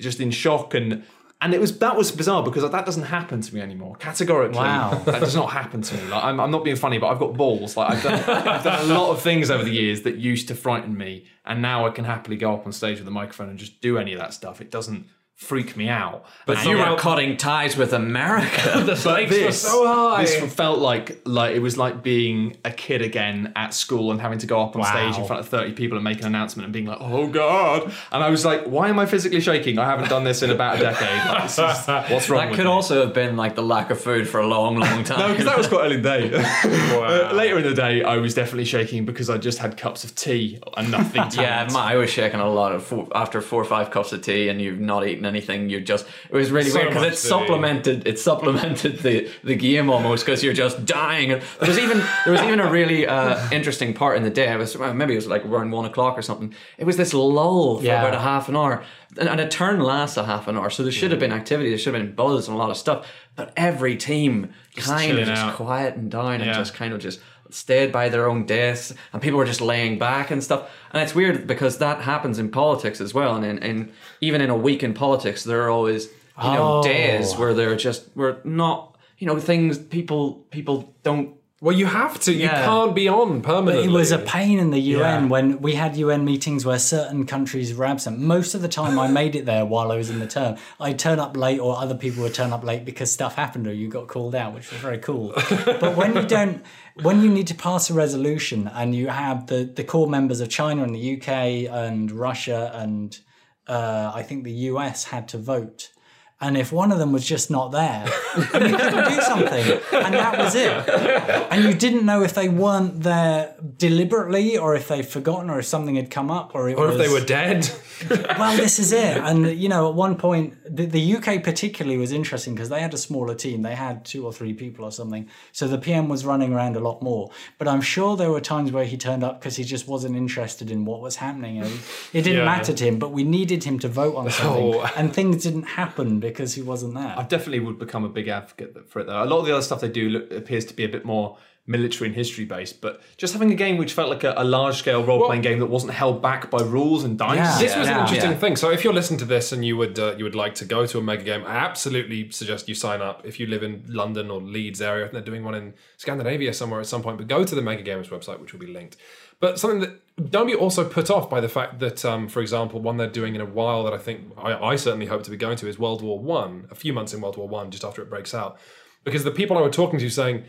just in shock and. And it was that was bizarre because that doesn't happen to me anymore. Categorically, Wow. that does not happen to me. Like I'm, I'm not being funny, but I've got balls. Like I've done, I've done a lot of things over the years that used to frighten me, and now I can happily go up on stage with a microphone and just do any of that stuff. It doesn't freak me out. But And you yet- were cutting ties with America. the stakes were this, so high. this felt like like it was like being a kid again at school and having to go up on stage in front of 30 people and make an announcement and being like, oh god. And I was like, why am I physically shaking? I haven't done this in about a decade. Like, this is- what's wrong that with could me? also have been like the lack of food for a long, long time. No, because that was quite early in the day. Uh, later in the day, I was definitely shaking because I just had cups of tea and nothing to Yeah, eat. my, I was shaking a lot of four, after four or five cups of tea, and you've not eaten anything. You're just it was really So weird because it supplemented it supplemented the the game almost because you're just dying. And There was even there was even a really uh, interesting part in the day. I was maybe it was like around one o'clock or something. It was this lull for Yeah. about a half an hour, and, and a turn lasts a half an hour. So there should have been activity. There should have been buzz and a lot of stuff. But every team kind of just out. quietened down and just kind of just stayed by their own desks and people were just laying back and stuff and it's weird because that happens in politics as well and in, in even in a week in politics there are always you know Oh. days where they're just we're not you know things people people don't well, you have to. You Yeah. can't be on permanently. It was a pain in the UN Yeah. when we had UN meetings where certain countries were absent. Most of the time, I made it there while I was in the term. I'd turn up late, or other people would turn up late because stuff happened or you got called out, which was very cool. but when you don't, when you need to pass a resolution and you have the, the core members of China and the UK and Russia and uh, I think the US had to vote. And if one of them was just not there, and you couldn't do something, and that was it. And you didn't know if they weren't there deliberately, or if they'd forgotten, or if something had come up, or it or was, if they were dead. well, this is it. And you know, at one point, the, the UK particularly was interesting because they had a smaller team. They had two or three people or something. So the PM was running around a lot more. But I'm sure there were times where he turned up because he just wasn't interested in what was happening. And it didn't Yeah. matter to him. But we needed him to vote on something, Oh. and things didn't happen because he wasn't there. I definitely would become a big advocate for it though. A lot of the other stuff they do look, appears to be a bit more military and history based, but just having a game which felt like a, a large scale role playing game that wasn't held back by rules and dice. Yeah. This was an interesting Yeah. thing. So if you're listening to this and you would uh, you would like to go to a mega game, I absolutely suggest you sign up. If you live in London or Leeds area, I they're doing one in Scandinavia somewhere at some point. But go to the Mega Games website, which will be linked. But something that don't be also put off by the fact that, um, for example, one they're doing in a while that I think I, I certainly hope to be going to is World War One. A few months in World War One, just after it breaks out. because the people I were talking to saying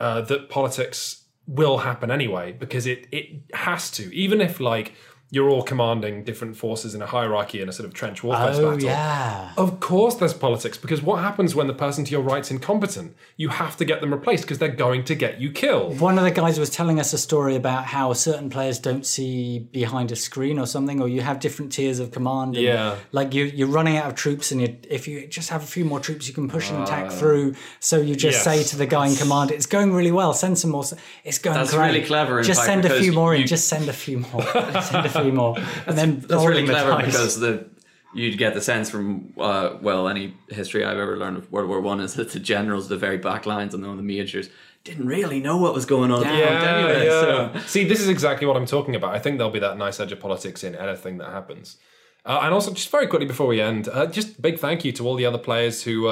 uh, that politics will happen anyway because it it has to, even if like you're all commanding different forces in a hierarchy in a sort of trench warfare Oh battle. yeah. Of course, there's politics because what happens when the person to your right's incompetent? You have to get them replaced because they're going to get you killed. One of the guys was telling us a story about how certain players don't see behind a screen or something, or you have different tiers of command. And Yeah. Like you, you're running out of troops, and you, if you just have a few more troops, you can push an attack through. So you just Ah. yes. say to the guy in command, "It's going really well. Send some more. It's going That's great. really clever, Just fact, send a few more in. Just send a few more. send more, and then That's rolling really the clever dice. because the you'd get the sense from uh, well any history I've ever learned of World War One is that the generals, the very back lines, and the majors didn't really know what was going on. at the front anyway, so- See, this is exactly what I'm talking about. I think there'll be that nice edge of politics in anything that happens. Uh, and also, just very quickly before we end, uh, just big thank you to all the other players who.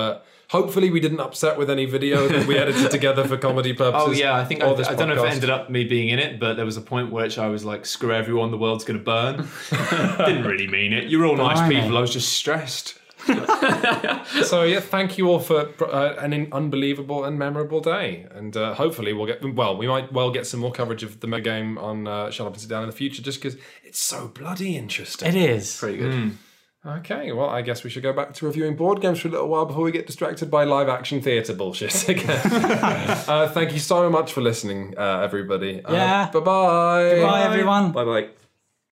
Hopefully, we didn't upset with any video that we edited together for comedy purposes. Oh yeah, I think I, this I don't know if it ended up me being in it, but there was a point which I was like, "Screw everyone, the world's gonna burn." Didn't really mean it. You're all nice Blimey. people. I was just stressed. So yeah, thank you all for uh, an in- unbelievable and memorable day, and uh, hopefully we'll get well. We might well get some more coverage of the mega game on uh, Shut Up and Sit Down in the future, just because it's so bloody interesting. It is. pretty good. Okay, well, I guess we should go back to reviewing board games for a little while before we get distracted by live action theatre bullshit again. uh, thank you so much for listening, uh, everybody. Uh, Yeah. bye bye. Bye, everyone. Bye bye.